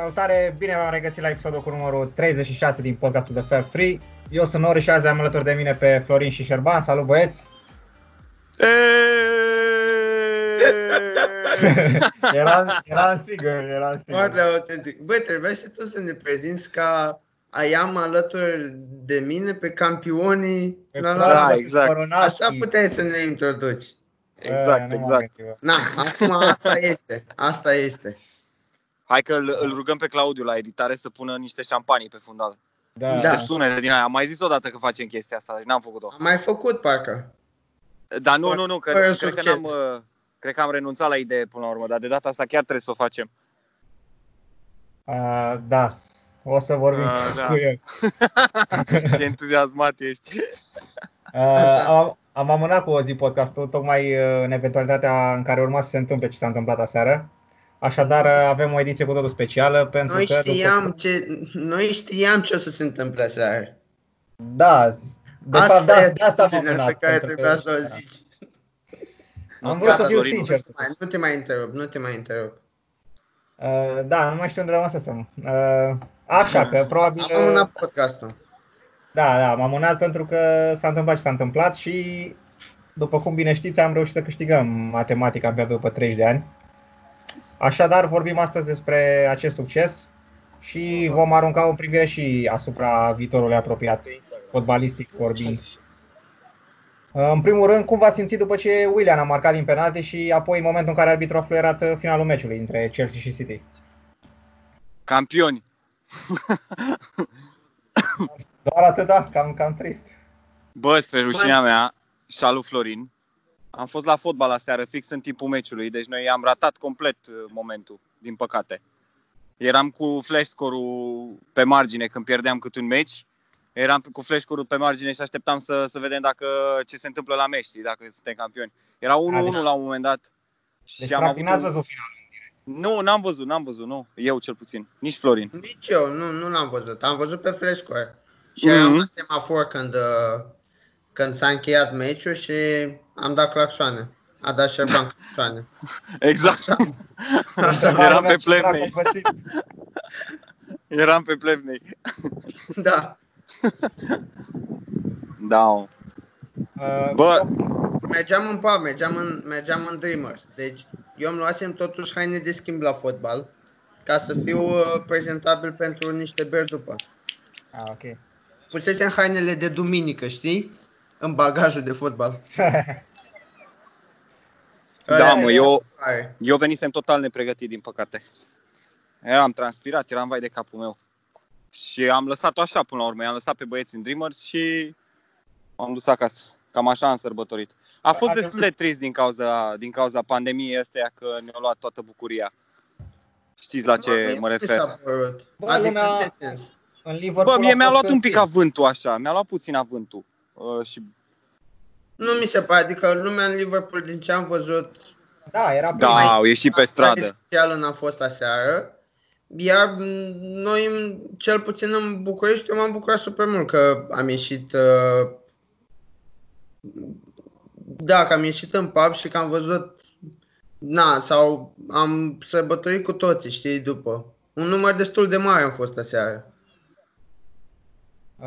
Salutare, bine v-am regăsit la episodul cu numărul 36 din podcastul de Fair Free. Eu sunt Nori și azi am alături de mine pe Florin și Șerban. Salut băieți! era, era sigur, era sigur. Foarte autentic. Băi, trebuia și tu să ne prezinți ca aiam alături de mine pe campionii Pe la Vlad, la- pe exact. Coronați. Așa puteai să ne introduci. Exact, Eh, nu m-am exact. gândit, bă. Na, acum asta este. Asta este. Hai că îl, îl rugăm pe Claudiu la editare să pună niște șampanii pe fundal. Da, Da. Niște sunete din aia. Am mai zis odată că facem chestia asta, deci n-am făcut-o. Am mai făcut, parcă. Dar nu, nu, nu, că Fără cred că, succes. n-am, uh, cred că am renunțat la idee până la urmă, dar de data asta chiar trebuie să o facem. Uh, da. O să vorbim Ah, da. cu el. Ce entuziasmat ești. Uh, Așa. am, am amânat cu o zi podcastul, tocmai uh, în eventualitatea în care urma să se întâmple ce s-a întâmplat aseară. Așadar, uh, avem o ediție cu totul specială pentru Noi că... după- știam ce, noi știam ce o să se întâmple seară. Da. De Asta fapt, da, e de asta am atitudinea amânat. pe care pentru trebuia că- să o zici. Am Nu, vrut să gata, fiu Florin, sincer. Mai, nu te mai întrerup, nu te mai întrerup. Uh, da, nu mai știu unde rămăsesem. Uh, așa că probabil... Am amânat podcastul. Da, da, am amânat pentru că s-a întâmplat ce s-a întâmplat și după cum bine știți am reușit să câștigăm matematica abia după 30 de ani. Așadar vorbim astăzi despre acest succes și vom arunca o privire și asupra viitorului apropiat, fotbalistic vorbind. În primul rând, cum v-ați simțit după ce Willian a marcat din penalti și apoi în momentul în care arbitrul a fluierat uh, finalul meciului între Chelsea și City? Campioni. Doar atât, da, cam, cam trist. Bă, spre rușinea mea și a lui Florin, am fost la fotbal aseară, fix în timpul meciului, deci noi am ratat complet uh, momentul, din păcate. Eram cu flash score-ul pe margine când pierdeam cât un meci, eram cu flash score-ul pe margine și așteptam să, să vedem dacă ce se întâmplă la meci, știi, dacă suntem campioni. Era 1-1 deci- la un moment dat. Și Deci am practic avut n-ați un... văzut finalul. Nu, n-am văzut, n-am văzut, nu. Eu cel puțin. Nici Florin. Nici eu, nu, nu l-am văzut. Am văzut pe Flashcore. Și Mhm. am dat semafor când, uh, când s-a încheiat meciul și am dat claxoane. A dat Șerban claxoane. Exact. Așa, Eram pe Ce dracu plevnei. ați găsit? Eram pe plevnei. Da. Da. mă. Uh, Bă, Mergeam în pub, mergeam în, mergeam în Dreamers. Deci eu îmi luasem totuși haine de schimb la fotbal ca să fiu uh, prezentabil pentru niște beri după. Ah, ok. Pusesem hainele de duminică, știi? În bagajul de fotbal. Da, Alea mă, erau eu- tare. eu venisem total nepregătit, din păcate. Eram transpirat, eram vai de capul meu. Și am lăsat-o așa până la urmă. I-am lăsat pe băieți în Dreamers și am dus acasă. Cam așa am sărbătorit. A fost Are- destul de trist din cauza, din cauza pandemiei astea că ne-a luat toată bucuria. Știți la Bă, ce mie mă nu mi refer? s-a părut. Bă, Adică lumea- în ce sens? În Liverpool Bă, mie a mi-a fost luat un pic în avântul așa, mi-a luat puțin avântul. Uh, și Nu mi se pare, adică lumea în Liverpool, din ce am văzut, Da, era da, prima. au ieșit pe stradă. specială n-a fost aseară. Iar m, noi, m, cel puțin în București, eu m-am bucurat super mult că am ieșit uh, da, că am ieșit în pub și că am văzut na, sau am sărbătorit cu toții, știi, după. Un număr destul de mare am fost aseară.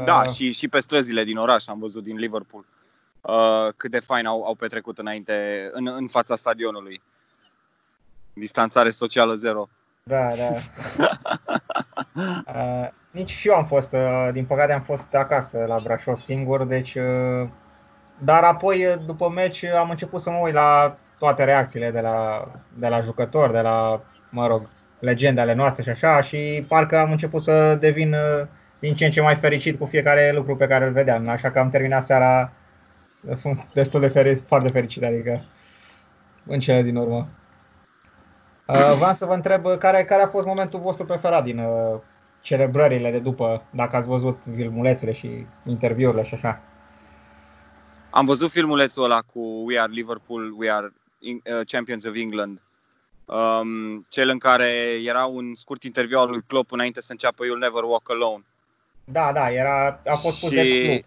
Da, Uh, și, și pe străzile din oraș am văzut din Liverpool uh, cât de fain au, au petrecut înainte în, în fața stadionului. Distanțare socială zero. Da, da. uh, nici și eu am fost, uh, din păcate am fost acasă la Brașov singur, deci uh, dar apoi uh, după meci am început să mă uit la toate reacțiile de la, de la jucători, de la, mă rog, legende ale noastre și așa și parcă am început să devin uh, din ce în ce mai fericit cu fiecare lucru pe care îl vedeam, așa că am terminat seara uh, destul de fericit, foarte fericit, adică în cele din urmă. Uh, vreau să vă întreb uh, care, care a fost momentul vostru preferat din uh, celebrările de după, dacă ați văzut filmulețele și interviurile și așa. Am văzut filmulețul ăla cu We Are Liverpool, We Are In- uh, Champions of England. Um, cel în care era un scurt interviu al lui Klopp înainte să înceapă You'll Never Walk Alone. Da, da, era, a fost pus de club.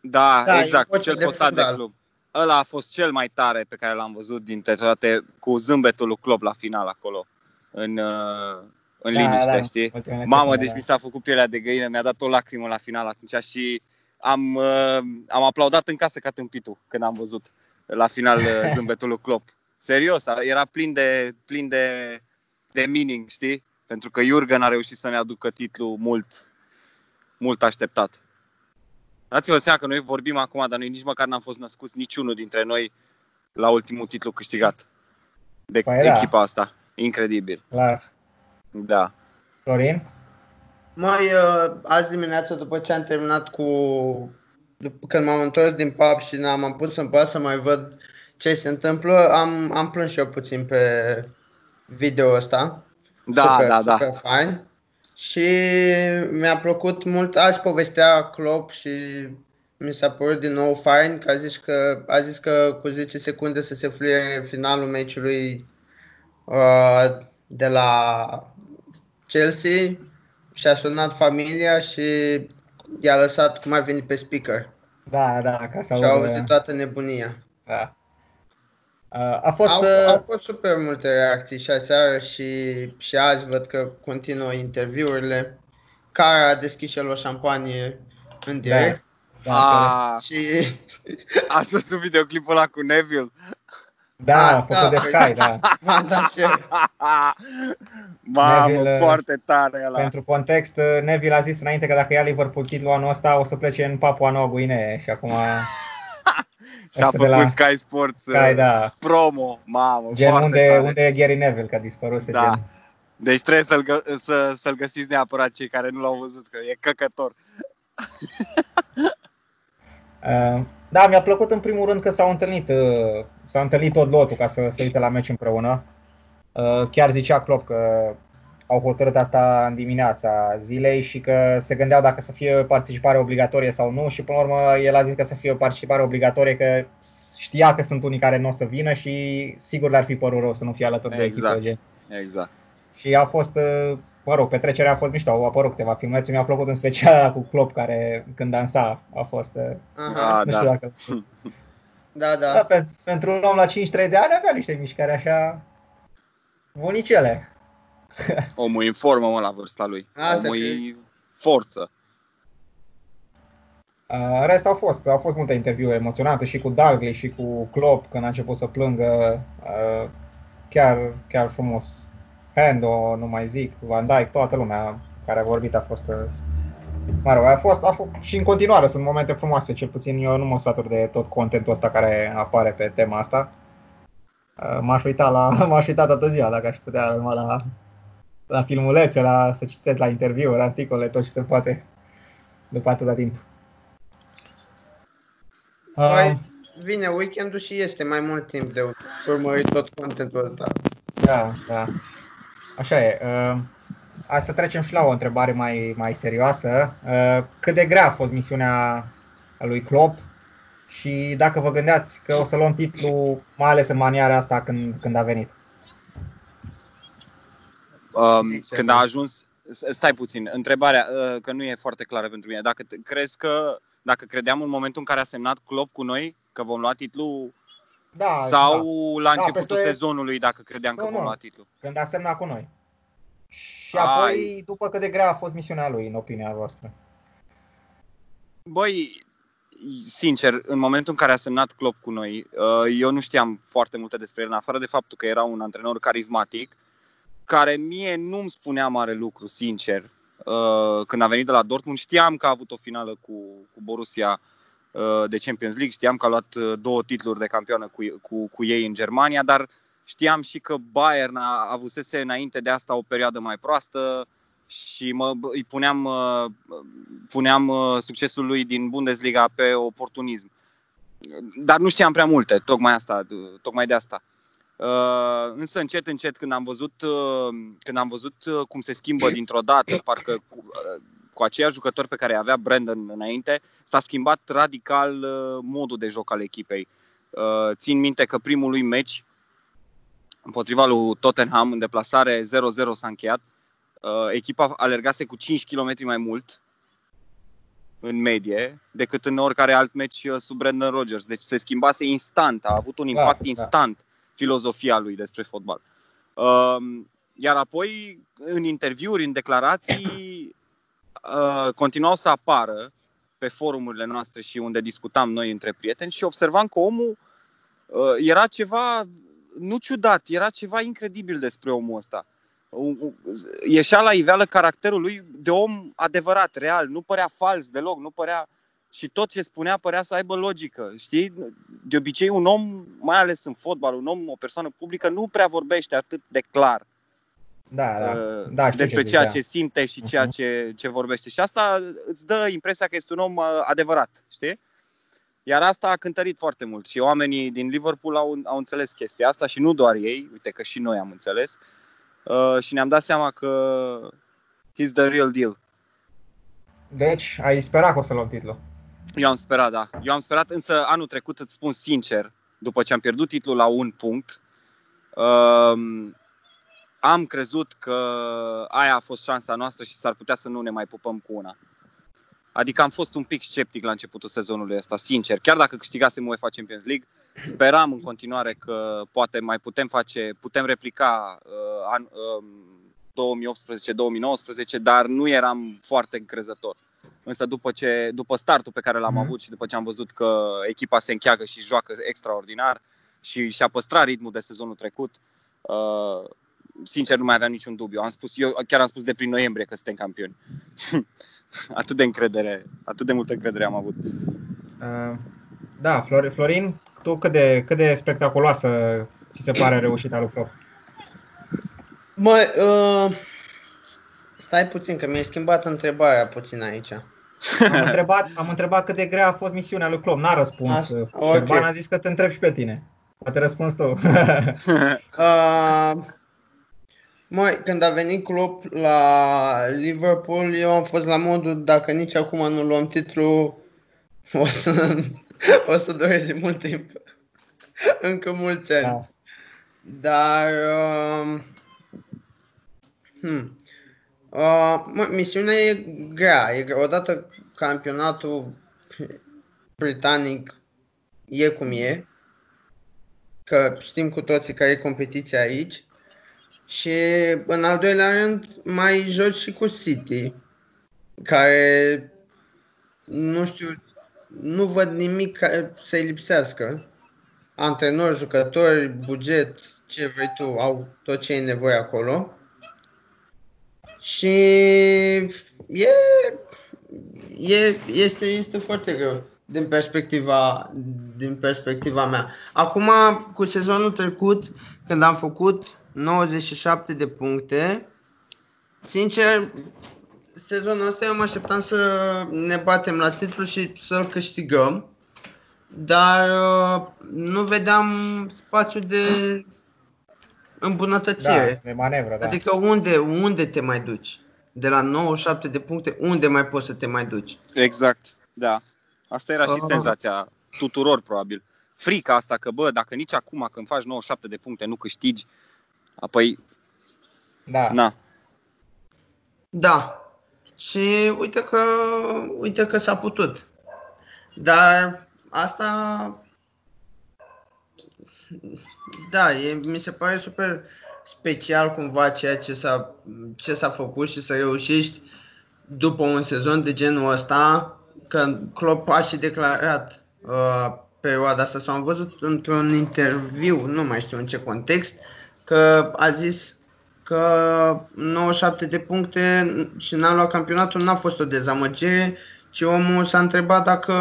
Da, Da, e exact, voce cel de postat de fundal. club. Ăla a fost cel mai tare pe care l-am văzut dintre toate, cu zâmbetul lui Klopp la final acolo, în, uh, în Da, liniște, da, știi? ultimele Mamă, secunde, deci da. mi s-a făcut pielea de găină, mi-a dat o lacrimă la final atunci și am, uh, am aplaudat în casă ca tâmpitul când am văzut la final uh, zâmbetul lui Klopp. Serios, a- era plin de, plin de, de meaning, știi? Pentru că Jurgen a reușit să ne aducă titlul mult, mult așteptat. Dați-vă seama că noi vorbim acum, dar noi nici măcar n-am fost născuți niciunul dintre noi la ultimul titlu câștigat de Păi da. echipa asta. Incredibil. Clar. Da. Florin? Mai uh, azi dimineață, după ce am terminat cu... După când m-am întors din pub și n-am am pus în pas să mai văd ce se întâmplă, am, am plâns și eu puțin pe video ăsta. Da, super, da, da. super fain. Și mi-a plăcut mult, azi povestea Klopp și mi s-a părut din nou fain că a zis că, a zis că cu 10 secunde să se fluiere finalul meciului uh, de la Chelsea și a sunat familia și i-a lăsat cum a venit pe speaker Da, da, ca să și a audă- auzit toată nebunia. Da. Uh, A fost... Au, uh, au fost super multe reacții și aseară și, și azi văd că continuă interviurile. Cara a deschis și el o șampanie în direct da, A, și ați văzut videoclipul ăla cu Neville? da, da, făcut de da. Sky, da. v-am dat și eu. Mamă, Neville, foarte tare ăla. Pentru context, uh, Neville a zis înainte că dacă ia Liverpool titlul anul ăsta, o să plece în Papua Noua Guinee și acum Și-a ăsta de făcut la Sky Sports Sky, uh, da. promo. Mamă, Gen foarte unde, tare. unde e Gary Neville, că a dispărut Da. gen. Deci trebuie să-l, gă- să, să-l găsiți neapărat cei care nu l-au văzut, că e căcător. Uh, Da, mi-a plăcut în primul rând că s-au întâlnit, uh, s-au întâlnit tot lotul ca să se uite la meci împreună. Uh, Chiar zicea Klopp că au hotărât asta în dimineața zilei și că se gândeau dacă să fie participare obligatorie sau nu și până la urmă el a zis că să fie o participare obligatorie că știa că sunt unii care nu o să vină și sigur le-ar fi părut rău să nu fie alături de Exact. echipă. gen. Exact. Și a fost, uh, mă rog, petrecerea a fost mișto, au apărut câteva filmețe, mi-a plăcut în special cu Klopp care când dansa a fost, uh, Aha, Ah, nu da. știu dacă da, Da, da. pe, pentru un om la 53 de ani avea niște mișcări așa bunicele. Omul în formă, mă, la vârsta lui. Asta Omul cred. e forță. Uh, În rest au fost, au fost multe interviuri emoționante și cu Dalgley și cu Klopp când a început să plângă. uh, Chiar, chiar frumos. Hendo, nu mai zic, Van Dijk, toată lumea care a vorbit a fost uh, Mă rog, a fost, a fost și în continuare sunt momente frumoase, cel puțin eu nu mă satur de tot contentul ăsta care apare pe tema asta. Uh, M-aș uita la, m-aș uita toată ziua dacă aș putea numai la, la filmulețe, la, să citesc la interviuri, articole, tot ce se poate după atâta timp. Uh, Păi, vine weekendul și este mai mult timp de urmărit tot contentul ăsta. Da, da. Așa e. Uh, Hai să trecem și la o întrebare mai, mai serioasă. Uh, Cât de grea a fost misiunea lui Klopp și dacă vă gândeați că o să luăm titlul, mai ales în maniera asta când, când a venit? Um, Sincer, când da. a ajuns, stai puțin, întrebarea, uh, că nu e foarte clară pentru mine. Dacă te- crezi că, dacă credeam în momentul în care a semnat Klopp cu noi, că vom lua titlul, Da, sau da. la Da, începutul peste- sezonului, dacă credeam că Nu, vom nu. lua titlul? când a semnat cu noi. Și Ai. apoi, după cât de grea a fost misiunea lui, în opinia voastră. Băi, sincer, în momentul în care a semnat Klopp cu noi, uh, eu nu știam foarte multe despre el, în afară de faptul că era un antrenor carismatic, care mie nu-mi spunea mare lucru, sincer. Uh, Când a venit de la Dortmund, știam că a avut o finală cu, cu Borussia uh, de Champions League, știam că a luat uh, două titluri de campioană cu, cu, cu ei în Germania, dar știam și că Bayern a avusese înainte de asta o perioadă mai proastă și mă, îi puneam, uh, puneam uh, succesul lui din Bundesliga pe oportunism. Dar nu știam prea multe, tocmai, asta, tocmai de asta. Uh, însă încet, încet, când am văzut, uh, când am văzut uh, cum se schimbă dintr-o dată, parcă cu, uh, cu aceiași jucători pe care avea Brandon înainte, s-a schimbat radical uh, modul de joc al echipei. Uh, țin minte că primul lui meci împotriva lui Tottenham în deplasare 0-0 s-a încheiat. Uh, echipa alergase cu 5 km mai mult în medie decât în oricare alt meci uh, sub Brandon Rodgers. Deci se schimbase instant, a avut un Da, impact da. instant filozofia lui despre fotbal. Um, iar apoi, în interviuri, în declarații, uh, continuau să apară pe forumurile noastre și unde discutam noi între prieteni și observam că omul uh, era ceva, nu ciudat, era ceva incredibil despre omul ăsta. Ieșea la iveală caracterul lui de om adevărat, real, nu părea fals deloc, nu părea și tot ce spunea părea să aibă logică. Știi? De obicei un om, mai ales în fotbal, un om, o persoană publică, nu prea vorbește atât de clar da, da. Uh, da, despre ce ceea ce simte și ceea uh-huh. ce, ce vorbește. Și asta îți dă impresia că este un om uh, adevărat, știi? Iar asta a cântărit foarte mult și oamenii din Liverpool au, au înțeles chestia asta și nu doar ei, uite că și noi am înțeles. Uh, și ne-am dat seama că he's the real deal. Deci, ai sperat că o să luăm titlul. Eu am sperat, da. Eu am sperat, însă anul trecut, îți spun sincer, după ce am pierdut titlul la un punct, uh, am crezut că aia a fost șansa noastră și s-ar putea să nu ne mai pupăm cu una. Adică am fost un pic sceptic la începutul sezonului ăsta, sincer. Chiar dacă câștigasem UEFA Champions League, speram în continuare că poate mai putem face, putem replica uh, an, uh, 2018-2019, dar nu eram foarte încrezător. Însă după, ce, după startul pe care l-am mm. avut și după ce am văzut că echipa se încheagă și joacă extraordinar și și-a păstrat ritmul de sezonul trecut, uh, sincer nu mai aveam niciun dubiu. Am spus, eu chiar am spus de prin noiembrie că suntem campioni. atât de încredere, atât de multă încredere am avut. Uh, da, Florin, tu cât de, cât de spectaculoasă ți se pare reușita lui Klopp? Mă, uh, stai puțin, că mi-ai schimbat întrebarea puțin aici. Am întrebat, am întrebat cât de grea a fost misiunea lui Klopp, n-a răspuns. Okay. a zis că te întreb și pe tine. Poate răspuns tu. uh, Mai, când a venit Klopp la Liverpool, eu am fost la modul, dacă nici acum nu luăm titlul, o să, o să dureze mult timp. Încă mulți ani. Da. Dar, uh, hmm, uh, mă, misiunea e grea. E grea. Odată campionatul britanic e cum e, că știm cu toții care e competiția aici. Și în al doilea rând mai joci și cu City, care nu știu, nu văd nimic care să-i lipsească. Antrenori, jucători, buget, ce vrei tu, au tot ce e nevoie acolo. Și e, e, este, este foarte greu din perspectiva, din perspectiva mea. Acum, cu sezonul trecut, când am făcut 97 de puncte. Sincer, sezonul ăsta eu mă așteptam să ne batem la titlu și să-l câștigăm. Dar uh, nu vedeam spațiu de îmbunătățire. Da, de manevră, da. Adică unde, unde te mai duci? De la 97 de puncte, unde mai poți să te mai duci? Exact, da. Asta era și uh. senzația tuturor, probabil. Frica asta că, bă, dacă nici acum când faci 97 de puncte nu câștigi, Apoi, da. Na. Da. Și uite că, uite că s-a putut. Dar asta, da, e, mi se pare super special cumva ceea ce s-a, ce s-a făcut și să reușești după un sezon de genul ăsta, că Klopp a și declarat uh, perioada asta, sau am văzut într-un interviu, nu mai știu în ce context, uh, că a zis că 97 de puncte și n-a luat campionatul n-a fost o dezamăgire, ci omul s-a întrebat dacă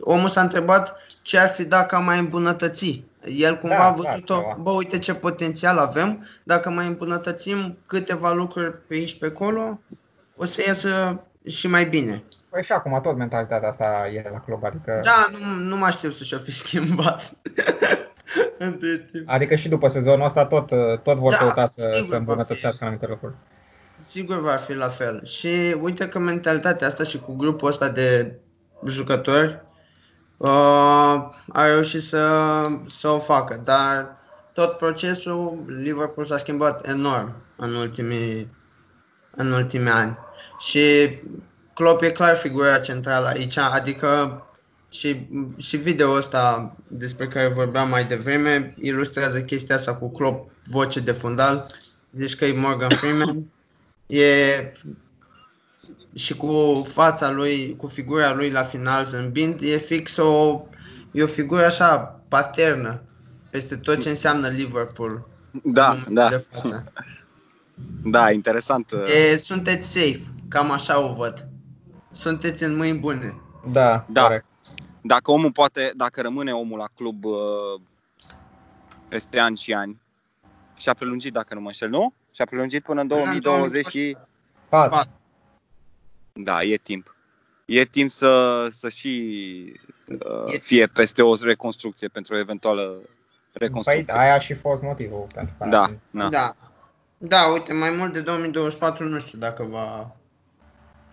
omul s-a întrebat ce ar fi dacă am mai îmbunătăți. El cumva da, a văzut-o, da, da. bă, uite ce potențial avem, dacă mai îmbunătățim câteva lucruri pe aici pe acolo, o să iasă și mai bine. Păi și acum tot mentalitatea asta e la club, adică... Da, nu, nu mai știu să-și-o fi schimbat. Adică și după sezonul ăsta tot, tot vor da, căuta să, să îmbunătățească anumite lucruri. Sigur va fi la fel. Și uite că mentalitatea asta și cu grupul ăsta de jucători uh, a reușit să, să o facă. Dar tot procesul Liverpool s-a schimbat enorm în ultimii, în ultimii ani. Și Klopp e clar figura centrală aici, adică și, și video ăsta despre care vorbeam mai devreme ilustrează chestia asta cu Klopp, voce de fundal. Zici că e Morgan Freeman. E și cu fața lui, cu figura lui la final zâmbind, e fix o, e o figură așa paternă peste tot ce înseamnă Liverpool. Da, da. De față. Da, interesant. Uh. E, sunteți safe, cam așa o văd. Sunteți în mâini bune. Da, da. Corect. Dacă omul poate, dacă rămâne omul la club uh, peste ani și ani, și-a prelungit, dacă nu mă înșel, nu? Și-a prelungit până în 2024. Da, e timp. E timp să, să și uh, E- fie peste o reconstrucție pentru o eventuală Păi, reconstrucție. aia a și fost motivul pentru care Da, am- da. Da. Da, uite, mai mult de 2024 nu știu dacă va,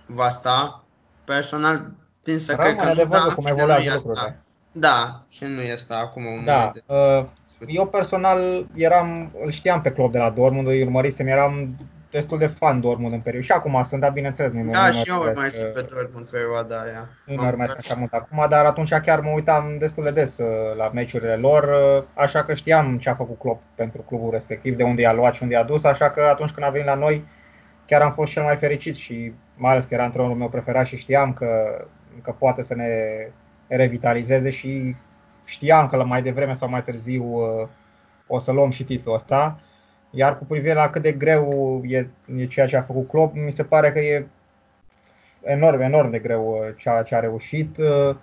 va sta. Personal, tin să cred că Rămâne de nu, dar văzut în cum fine, evoluează nu e lucrurile. asta. Da, și nu este acum un Da, moment de uh, discuție. eu personal eram, îl știam pe club de la Dortmund, îi urmărisem, eram destul de fan Dortmund în perioadă. Și acum sunt, dar bineînțeles, nu Da, nu și eu urmăresc, urmăresc și uh, pe Dortmund perioada aia. Nu mă urmăresc așa mult acum, dar atunci chiar mă uitam destul de des uh, la meciurile lor, uh, așa că știam ce a făcut Klopp pentru clubul respectiv, de unde i-a luat și unde i-a dus, așa că atunci când a venit la noi, chiar am fost cel mai fericit și mai ales că era antrenorul meu preferat și știam că, că poate să ne revitalizeze și știam că la mai devreme sau mai târziu uh, o să luăm și titlul ăsta. Iar cu privire la cât de greu e, e ceea ce a făcut Klopp, mi se pare că e enorm, enorm de greu uh, ceea ce a reușit. Uh,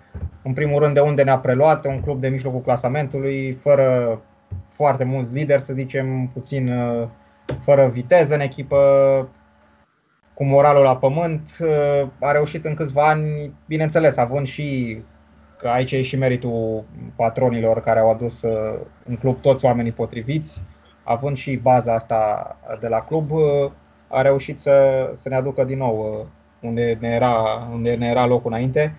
În primul rând de unde ne-a preluat, un club de mijlocul clasamentului, fără foarte mulți lideri, să zicem, puțin uh, fără viteză în echipă, cu moralul la pământ. Uh, A reușit în câțiva ani, bineînțeles, având și că aici e și meritul patronilor care au adus uh, în club toți oamenii potriviți, având și baza asta de la club, uh, a reușit să, să ne aducă din nou uh, unde ne era, unde ne era locul înainte.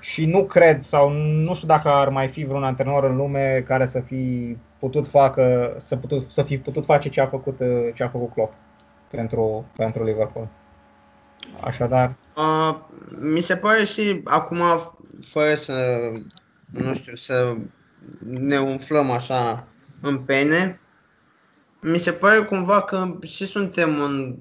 Și nu cred sau nu știu dacă ar mai fi vreun antrenor în lume care să fi putut facă, să, putut, să fi putut face ce a făcut, uh, ce a făcut Klopp pentru, pentru Liverpool. Așadar, Uh, mi se pare și acum, fără să, nu știu, să ne umflăm așa în pene, mi se pare cumva că și suntem un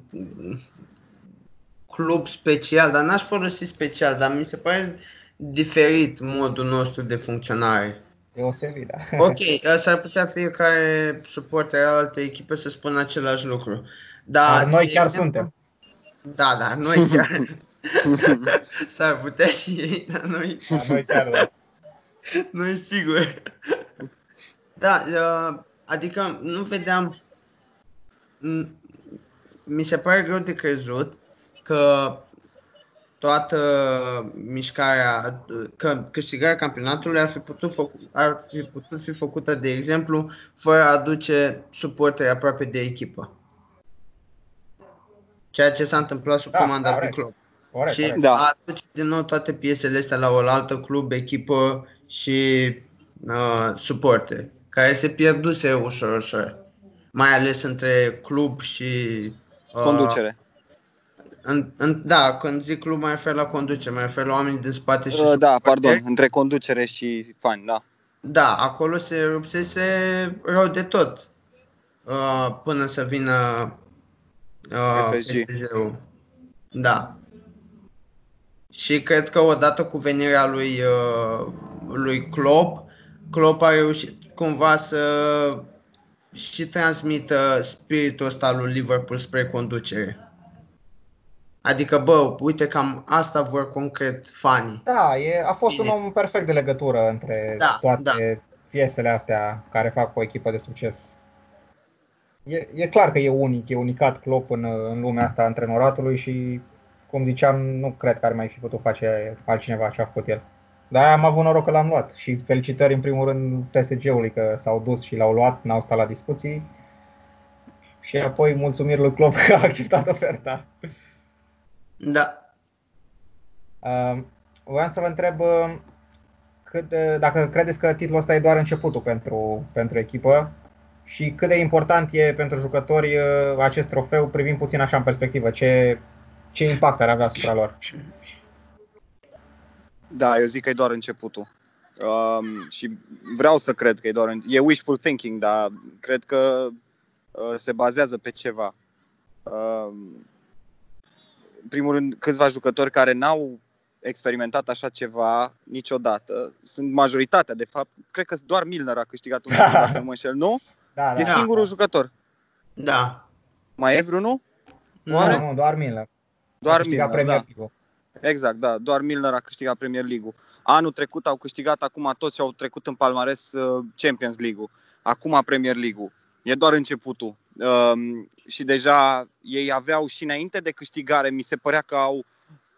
club special, dar n-aș folosi special, dar mi se pare diferit modul nostru de funcționare. deosebit, da. Ok, s-ar putea fiecare suporter al altei echipe să spună același lucru. Dar, Dar noi de chiar exemplu- suntem. Da, dar noi chiar. S-ar putea și ei, dar noi, Da, noi chiar, da. noi sigur. Da, uh, adică nu vedeam. M- Mi se pare greu de crezut că toată mișcarea, că câștigarea campionatului ar fi putut, făcu- ar fi putut fi făcută, de exemplu, fără a aduce suporteri aproape de echipă. Ceea ce s-a întâmplat sub Da, comanda lui corect. Klopp. Corect, și corect. Da. a aduce din nou toate piesele astea la oaltă, club, echipă și uh, suporte, care se pierduse ușor, ușor. Mai ales între club și... Uh, Conducere. În, în, da, când zic club mă refer la conducere, mă refer la oamenii din spate și Uh, da, suporteri. pardon, între conducere și fani, da. Da, acolo se rupsese rău de tot uh, până să vină uh, PSG. PSG-ul. Da. Și cred că odată cu venirea lui, uh, lui Klopp, Klopp a reușit cumva să și transmită spiritul ăsta lui Liverpool spre conducere. Adică, bă, uite cam asta vor concret fanii. Da, e, a fost Bine. un om perfect de legătură între Da, toate piesele astea care fac o echipă de succes. E, e clar că e unic, e unicat Klopp în, în lumea asta a antrenoratului și, cum ziceam, nu cred că ar mai fi putut face altcineva ce a făcut el. Dar am avut noroc că l-am luat și felicitări în primul rând PSG-ului că s-au dus și l-au luat, n-au stat la discuții. Și apoi mulțumiri lui Klopp că a acceptat oferta. Da. Uh, voiam să vă întreb uh, cât de, dacă credeți că titlul ăsta e doar începutul pentru, pentru echipă și cât de important e pentru jucători uh, acest trofeu, privind puțin așa în perspectivă, ce, ce impact ar avea asupra lor. Da, eu zic că e doar începutul. Um, și vreau să cred că e doar. în- E wishful thinking, dar cred că uh, se bazează pe ceva. Uh, în primul rând, câțiva jucători care n-au experimentat așa ceva niciodată. Sunt majoritatea, de fapt. Cred că doar Milner a câștigat un titlu, dacă nu mă înșel, nu? Da, da. E singurul jucător. Da. Mai e vreunul? Nu, Oare? nu, doar Milner. Doar A câștigat Milner, da. Premier League-ul. Exact, da. Doar Milner a câștigat Premier League-ul. Anul trecut au câștigat, acum toți au trecut în palmares uh, Champions League-ul. Acum Premier League-ul. E doar începutul. Um, și deja ei aveau și înainte de câștigare, mi se părea că au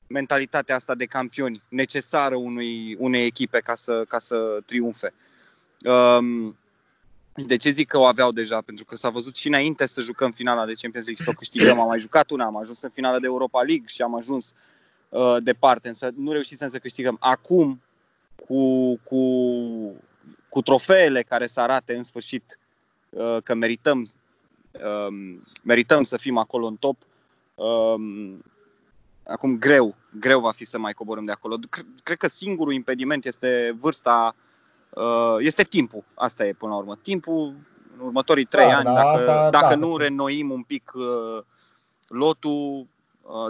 mentalitatea asta de campioni necesară unui, unei echipe ca să, ca să triumfe. Um, de ce zic că o aveau deja? Pentru că s-a văzut și înainte să jucăm finala de Champions League și să o câștigăm. Am mai jucat una, am ajuns în finala de Europa League și am ajuns uh, departe, însă nu reușisem să câștigăm. Acum, cu, cu, cu trofeele care să arate în sfârșit uh, că merităm, um, merităm să fim acolo în top, um, acum greu, greu va fi să mai coborâm de acolo. Cred, cred că singurul impediment este vârsta, uh, este timpul. Asta e până la urmă. Timpul în următorii trei Da, ani, da, dacă, asta, dacă da. nu renoim un pic uh, lotul, uh,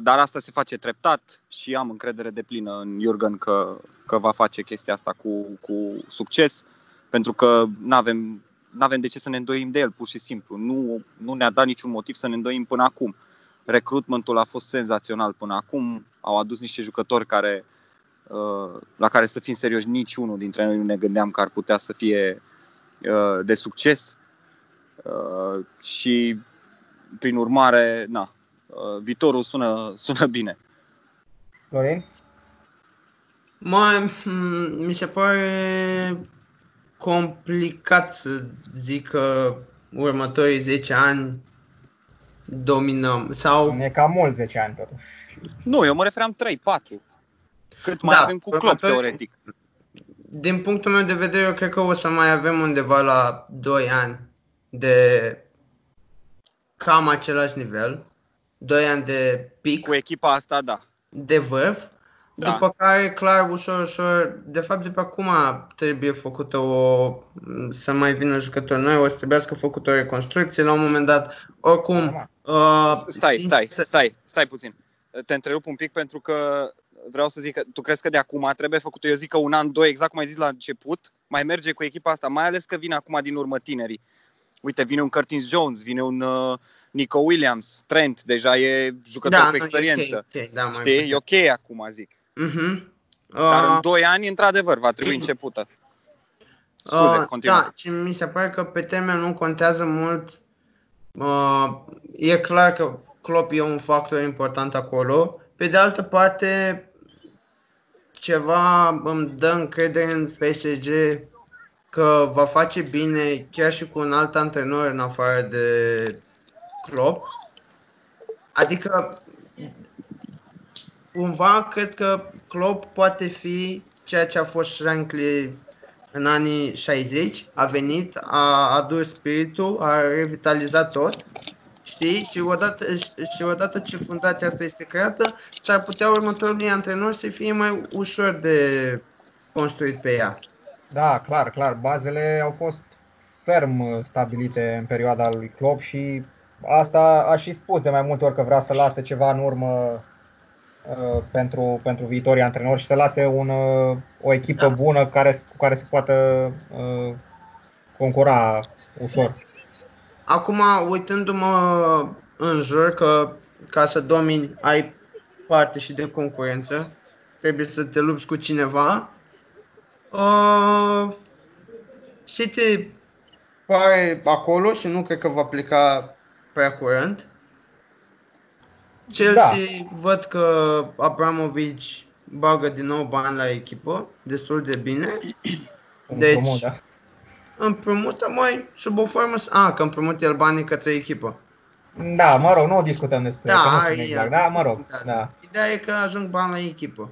dar asta se face treptat și am încredere de plină în Jurgen că, că va face chestia asta cu, cu succes, pentru că nu avem n-avem de ce să ne îndoim de el, pur și simplu. Nu, nu ne-a dat niciun motiv să ne îndoim până acum. Recruitmentul a fost senzațional până acum. Au adus niște jucători care, uh, la care să fim serioși, niciunul dintre noi nu ne gândeam că ar putea să fie uh, de succes. Uh, și, prin urmare, na, uh, viitorul sună, sună bine. Florin? Mă, m- mi se pare complicat să zic că următorii 10 ani dominăm sau E cam mult 10 ani totuși. Nu, eu mă referam 3-4. Cât mai Da, avem cu Klopp, următorii- teoretic. din punctul meu de vedere, eu cred că o să mai avem undeva la 2 ani de cam același nivel, 2 ani de pic, Cu echipa asta, da. de vârf, Da. după care, clar, ușor, ușor, de fapt, de pe acum trebuie făcută o, să mai vină jucători noi, o să trebuiască făcută o reconstrucție la un moment dat. Oricum, uh, Stai, sincer- stai, stai, stai puțin. Te întrerup un pic pentru că vreau să zic că tu crezi că de acum trebuie făcut, eu zic că un an, doi, exact cum ai zis la început, mai merge cu echipa asta, mai ales că vine acum din urmă tinerii. Uite, vine un Curtis Jones, vine un uh, Nico Williams, Trent, deja e jucător da, cu nu, e experiență. ok, ok, da, mai Știi? E ok acum, zic. Mhm. Dar Uh, în doi ani, într-adevăr, va trebui începută. Scuze, Uh, continuă. Da, și mi se pare că pe termen nu contează mult. Uh, e clar că Klopp e un factor important acolo. Pe de altă parte, ceva îmi dă încredere în PSG că va face bine chiar și cu un alt antrenor în afară de Klopp. Adică cumva cred că Klopp poate fi ceea ce a fost Shankly în anii 60, a venit, a adus spiritul, a revitalizat tot, știi? Și odată, și odată ce fundația asta este creată, s-ar putea următorului antrenor să fie mai ușor de construit pe ea. Da, clar, clar. Bazele au fost ferm uh, stabilite în perioada lui Klopp și asta a și spus de mai multe ori că vrea să lase ceva în urmă uh, pentru, pentru viitorii antrenori și să lase un, uh, o echipă Da. bună care, cu care să poată uh, concura ușor. Acum, uitându-mă în jur, că ca să domini ai parte și de concurență, trebuie să te lupți cu cineva. Uh, City pare acolo și nu cred că va pleca prea curând. Chelsea văd că Abramovich bagă din nou bani la echipă, destul de bine. Un Deci- împrumut, da. Împrumută mai sub o formă... s- A, că împrumută el banii către echipă. Da, mă rog, nu discutăm despre că nu Da, știm e- exact. Da, mă rog. contează. Da. Ideea e că ajung bani la echipă.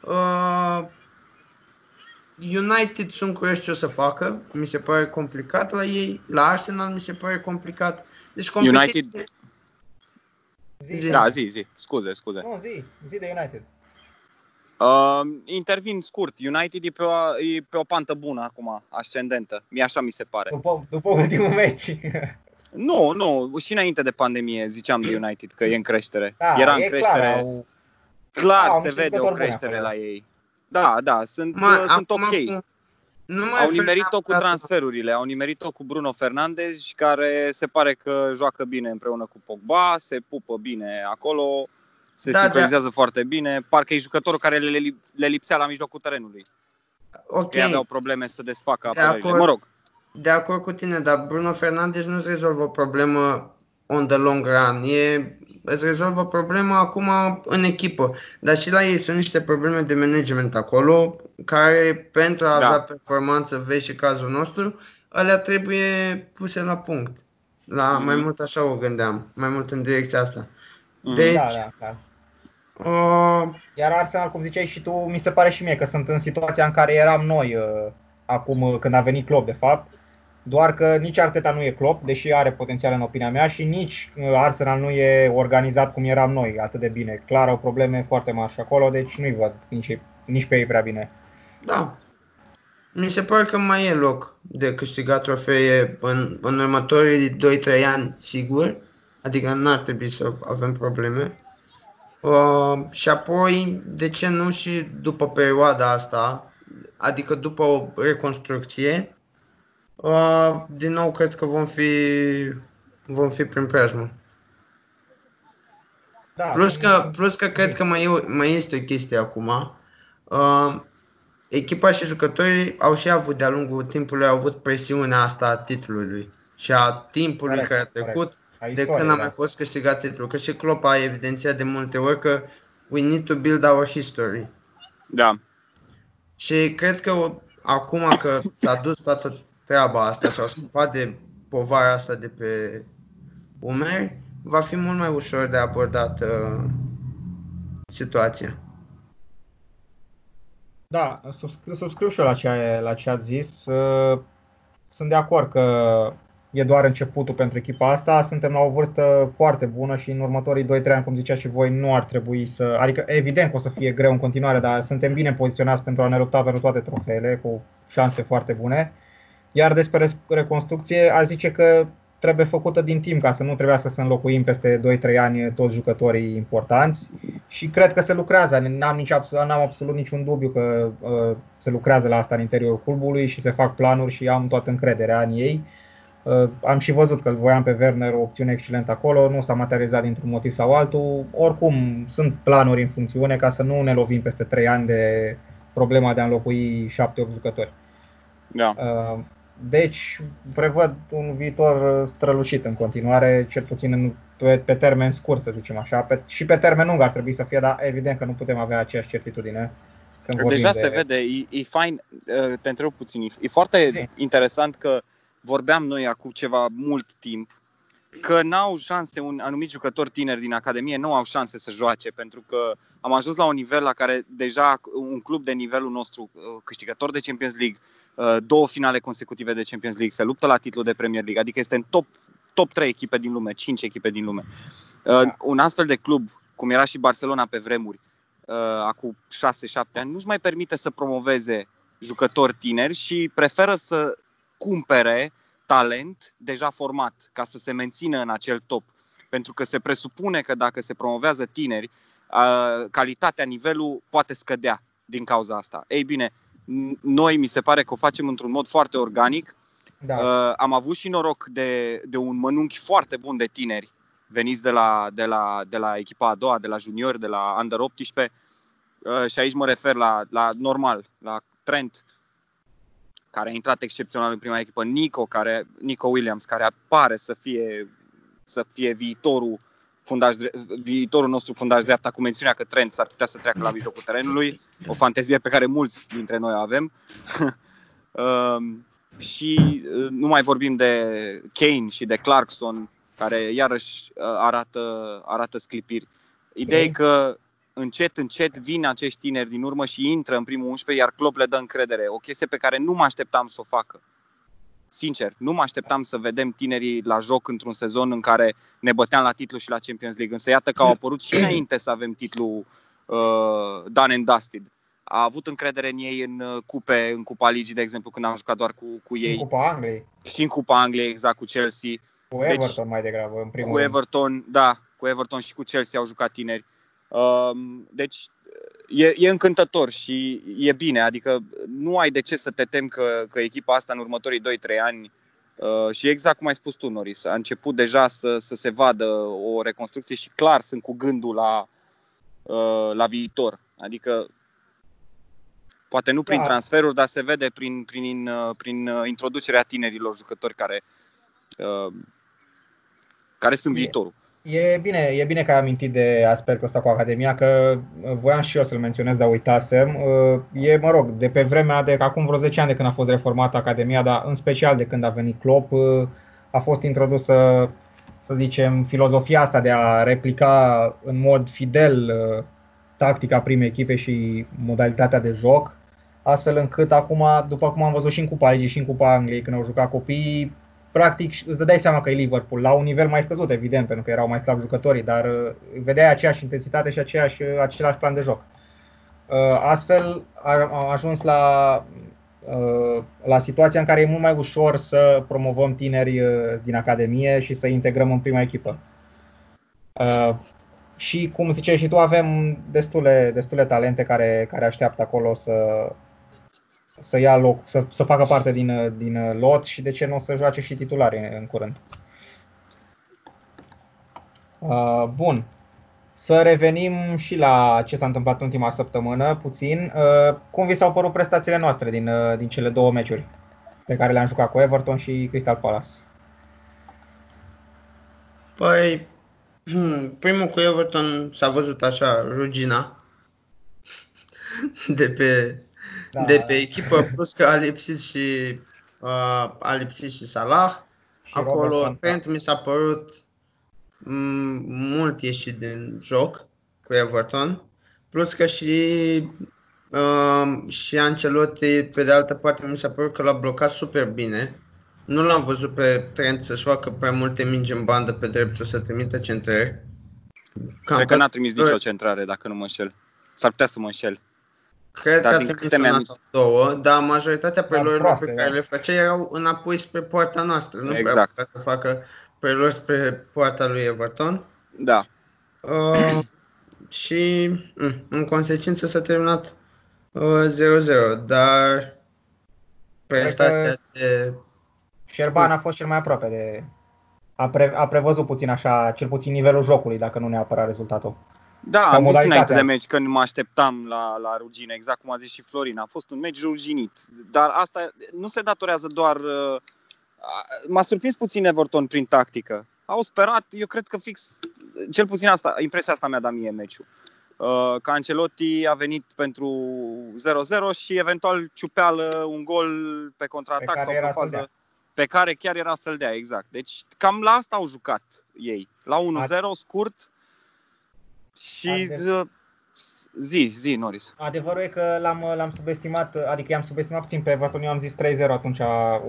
Uh, United sunt curios ce o să facă. Mi se pare complicat la ei. La Arsenal mi se pare complicat. Deci competiție... United- Zi, Da, zi, zi. Scuze, scuze. Nu, zi, zi de United. Uh, intervin scurt. United e pe, o, e pe o pantă bună acum, ascendentă. Mie așa mi se pare. După, după ultimul meci. Nu, nu, și înainte de pandemie ziceam de United că e în creștere. Da, Era în e creștere. Clar, au, Clar, au se niște vede o jucători buni creștere acolo. la ei. Da, da, sunt, Mă, uh, sunt acum ok. cu- Nu mai Au refer nimerit-o cu neapărat- transferurile, au nimerit-o cu Bruno Fernandes, care se pare că joacă bine împreună cu Pogba, se pupă bine acolo, se Da, sincronizează foarte bine. Parcă e jucătorul care le, le, le lipsea la mijlocul terenului. Ok, Ei aveau probleme să desfacă De apărările. acord. Mă rog, de acord cu tine, dar Bruno Fernandes nu-ți rezolvă o problemă on the long run. E, îți rezolvă problema acum în echipă. Dar și la ei sunt niște probleme de management acolo, care pentru a Da. avea performanță, vezi și cazul nostru, alea trebuie puse la punct. La, Mhm. Mai mult așa o gândeam, mai mult în direcția asta. Mhm. Deci, da, da, da. uh, Iar Arsenal, cum ziceai și tu, mi se pare și mie că sunt în situația în care eram noi uh, acum uh, când a venit Klopp, de fapt. Doar că nici Arteta nu e Klopp, deși are potențial în opinia mea, și nici uh, Arsenal nu e organizat cum eram noi, atât de bine. Clar au probleme foarte mari și acolo, deci nu-i văd nici, nici pe ei prea bine. Da. Mi se pare că mai e loc de câștigat trofee în, în următorii 2-3 ani, sigur. Adică n-ar trebui să avem probleme. Uh, și apoi, de ce nu și după perioada asta, adică după o reconstrucție, uh, din nou cred că vom fi, vom fi prin preajmă. Da, Plus sunt- că, plus că cred că mai, e, mai este o chestie acum. Uh, echipa și jucătorii au și avut de-a lungul timpului au avut presiunea asta a titlului și a timpului Corect, care a corect. trecut A de istoriei, când a da. mai fost câștigat titlul. Că și Klopp a evidențiat de multe ori că we need to build our history. da. Și cred că o- acum că s-a dus toată treaba asta și au scăpat de povara asta de pe umeri, va fi mult mai ușor de abordat uh, situația. Da, subscriu, subscriu și eu la ce, la ce ați zis. Uh, Sunt de acord că e doar începutul pentru echipa asta. Suntem la o vârstă foarte bună și în următorii 2-3 ani, cum ziceați și voi, nu ar trebui să. Adică, evident că o să fie greu în continuare, dar suntem bine poziționați pentru a ne lupta pentru toate trofeele, cu șanse foarte bune. Iar despre res- reconstrucție, a zice că trebuie făcută din timp ca să nu trebuiască să înlocuim peste 2-3 ani toți jucătorii importanți și cred că se lucrează, n-am, nici, absolut, n-am absolut niciun dubiu că uh, se lucrează la asta în interiorul clubului și se fac planuri și am toată încrederea în ei. Uh, am și văzut că îl voiam pe Werner o opțiune excelentă acolo, nu s-a materializat dintr-un motiv sau altul. Oricum, sunt planuri în funcțiune ca să nu ne lovim peste 3 ani de problema de a înlocui 7-8 jucători. Da. Uh, Deci, prevăd un viitor strălucit în continuare, cel puțin în, pe, pe termen scurt, să zicem așa. Pe, și pe termen lung ar trebui să fie, dar evident că nu putem avea aceeași certitudine. Când vorbim Deja de... se vede, e, e fain, uh, te întreb puțin, e- e foarte Zi. interesant că vorbeam noi acum ceva mult timp că n-au șanse, un anumit jucători tineri din Academie nu au șanse să joace pentru că am ajuns la un nivel la care deja un club de nivelul nostru, uh, câștigător de Champions League, uh, două finale consecutive de Champions League, se luptă la titlul de Premier League, adică este în top, top 3 echipe din lume, 5 echipe din lume. Uh, Un astfel de club, cum era și Barcelona pe vremuri, uh, acum 6-7 ani, nu-și mai permite să promoveze jucători tineri și preferă să cumpere talent deja format ca să se mențină în acel top. Pentru că se presupune că dacă se promovează tineri, uh, calitatea, nivelul poate scădea din cauza asta. Ei bine, n- noi mi se pare că o facem într-un mod foarte organic. Da. Uh, am avut și noroc de, de un mănunchi foarte bun de tineri veniți de la, de la, de la echipa a doua, de la junior, de la under 18 uh, și aici mă refer la, la normal, la Trent, care a intrat excepțional în prima echipă, Nico, care, Nico Williams, care apare să fie, să fie viitorul, fundaș, dre- viitorul nostru fundaș dreapta cu mențiunea că Trent s-ar putea să treacă la mijlocul terenului, o fantezie pe care mulți dintre noi o avem. um, și uh, nu mai vorbim de Kane și de Clarkson, care iarăși uh, arată, arată sclipiri. Ideea e că încet, încet vin acești tineri din urmă și intră în primul 11, iar Klopp le dă încredere. O chestie pe care nu mă așteptam să o facă. Sincer, nu mă așteptam să vedem tinerii la joc într-un sezon în care ne băteam la titlu și la Champions League. Însă iată că au apărut și înainte să avem titlul uh, done and dusted. A avut încredere în ei în uh, cupe, în Cupa Ligii, de exemplu, când am jucat doar cu, cu În ei Cupa Angliei. și în Cupa Angliei, exact cu Chelsea. Cu Everton deci, mai degrabă, în primul Cu Everton, da, cu Everton și cu Chelsea au jucat tineri. Um, deci e, e încântător și e bine, adică nu ai de ce să te temi că, că echipa asta în următorii 2-3 ani uh, și exact cum ai spus tu, Noris, a început deja să, să se vadă o reconstrucție și clar sunt cu gândul la, uh, la viitor. Adică poate nu prin da. transferuri, dar se vede prin, prin, uh, prin introducerea tinerilor jucători care, care sunt viitorul. E bine, e bine că ai amintit de aspectul ăsta cu Academia, că voiam și eu să-l menționez, dar uitasem. Uh, e, mă rog, de pe vremea de acum vreo 10 ani de când a fost reformată Academia, dar în special de când a venit Klopp, uh, a fost introdusă, să zicem, filozofia asta de a replica în mod fidel uh, tactica primei echipe și modalitatea de joc, astfel încât acum, după cum am văzut și în Cupa Ligii și în Cupa Angliei, când au jucat copiii, practic îți dai seama că e Liverpool, la un nivel mai scăzut, evident, pentru că erau mai slabi jucătorii, dar uh, vedeai aceeași intensitate și aceeași, uh, același plan de joc. Uh, astfel am ajuns la, la situația în care e mult mai ușor să promovăm tineri din Academie și să integrăm în prima echipă. Și cum ziceai și tu, avem destule, destule talente care, care așteaptă acolo să, să ia loc, să, să facă parte din, din lot și de ce nu o să joace și titulare în curând. Uh, bun. Să revenim și la ce s-a întâmplat în ultima săptămână, puțin. Uh, cum vi s-au părut prestațiile noastre din, uh, din cele două meciuri pe care le-am jucat cu Everton și Crystal Palace? Păi, primul cu Everton s-a văzut așa, rugina de pe da. de pe echipă, plus că a lipsit și, uh, a lipsit și Salah. Și Acolo, Trent mi s-a părut m- mult ieșit din joc cu Everton. Plus că și uh, și Ancelotti, pe de altă parte, mi s-a părut că l-a blocat super bine. Nu l-am văzut pe Trent să-și facă prea multe mingi în bandă pe dreptul să trimită centrări. Cam Cred că n-a trimis nicio centrare, dacă nu mă înșel. S-ar putea să mă înșel. Cred dar că din câte mi-am sau două, dar majoritatea preluărilor pe care da. le făcea erau înapoi spre poarta noastră. Nu exact. prea să facă preluări spre poarta lui Everton. Da. Uh, și mm, în consecință s-a terminat uh, 0-0, dar prestația de... Șerban a fost cel mai aproape de... A, pre, a prevăzut puțin așa, cel puțin nivelul jocului, dacă nu neapărat rezultatul. Da, am zis înainte de meci când mă așteptam la, la rugine, exact cum a zis și Florin. A fost un meci ruginit, dar asta nu se datorează doar... Uh, m-a surprins puțin Everton prin tactică. Au sperat, eu cred că fix, cel puțin asta, impresia asta mi-a dat mie meciul. Uh, că Ancelotti a venit pentru 0-0 și eventual ciupeală un gol pe contraatac pe sau pe fază pe care chiar era să-l dea, exact. Deci cam la asta au jucat ei. La 1-0, scurt, și Adev... zi, zi, Norris. Adevărul e că l-am, l-am subestimat, adică i-am subestimat puțin pe Everton, eu am zis 3-0 atunci,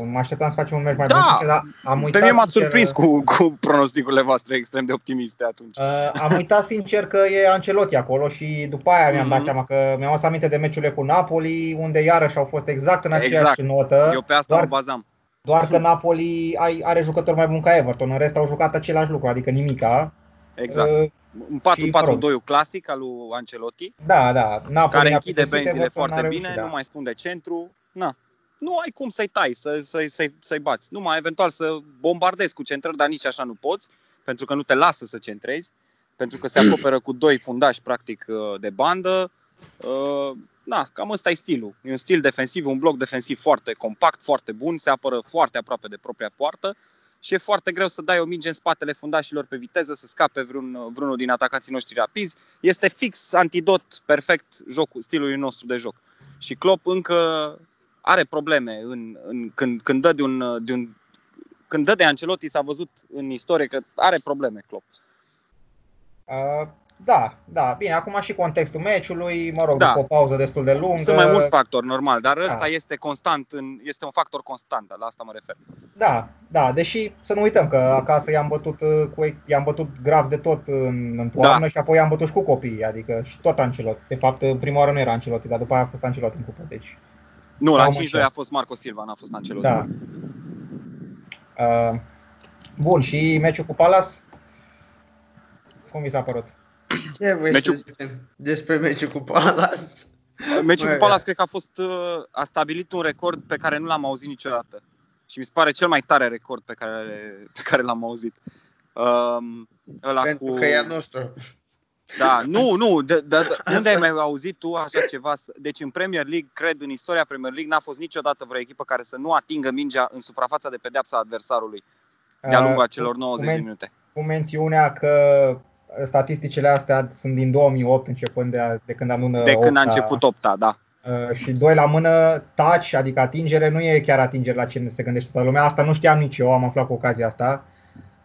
mă așteptam să facem un meci mai da, bun, sincer, dar am uitat Pe mine m-a surprins cu, cu pronosticurile voastre extrem de optimiste atunci. Uh, am uitat sincer că e Ancelotti acolo și după aia mi-am mm-hmm. dat mhm. seama că mi-am adus aminte de meciurile cu Napoli, unde iarăși au fost exact în aceeași exact. notă. Eu pe asta doar, mă bazam. Doar că Napoli are jucători mai buni ca Everton, în rest au jucat același lucru, adică nimica. Exact. Uh, un 4-4-2 clasic al lui Ancelotti. Da, da. Napoli care închide benzile foarte bine, da. nu mai spun de centru. Na. Nu ai cum să-i tai, să, să, să-i, să-i bați. Numai eventual să bombardezi cu centrări, dar nici așa nu poți, pentru că nu te lasă să centrezi, pentru că se acoperă cu doi fundași practic uh, de bandă. Uh, na, cam ăsta e stilul. E un stil defensiv, un bloc defensiv foarte compact, foarte bun, se apără foarte aproape de propria poartă și e foarte greu să dai o minge în spatele fundașilor pe viteză, să scape vreun, vreunul din atacații noștri rapizi. Este fix antidot perfect jocul, stilului nostru de joc. Și Klopp încă are probleme în, în, când, când, dă de un, de un, când dă de Ancelotti s-a văzut în istorie că are probleme Klopp. Uh, da, da, bine, acum și contextul meciului, mă rog, da. după o pauză destul de lungă. Sunt mai mulți factori, normal, dar ăsta da. este constant, în, este un factor constant, la asta mă refer. Da, da, deși să nu uităm că acasă i-am bătut, uh, cu, i-am bătut grav de tot în, în toamnă da. și apoi i-am bătut și cu copiii, adică și tot Ancelotti. De fapt, prima oară nu era Ancelotti, dar după aia a fost Ancelotti în cupă, deci... Nu, la 5 a fost Marco Silva, n-a fost Ancelotti. Da. Uh, Bun, și meciul cu Palas? Cum vi s-a părut? Ce vrei Meciul- să zicem despre meciul cu Palace? Meciul Băi, cu Palace cred că a fost uh, a stabilit un record pe care nu l-am auzit niciodată. Și mi se pare cel mai tare record pe care, pe care l-am auzit. Um, ăla Pentru cu... că e a nostru. Da, nu, nu, de, de, de, unde ai mai auzit tu așa ceva? Deci în Premier League, cred, în istoria Premier League n-a fost niciodată vreo echipă care să nu atingă mingea în suprafața de pedeapsa adversarului de-a lungul Uh, acelor cu 90 de men- minute. Cu mențiunea că statisticile astea sunt din 2008, începând de, de când anună De când a opta. început opta, da. Uh, și doi la mână, touch, adică atingere, nu e chiar atingere la ce se gândește toată lumea. Asta nu știam nici eu, am aflat cu ocazia asta.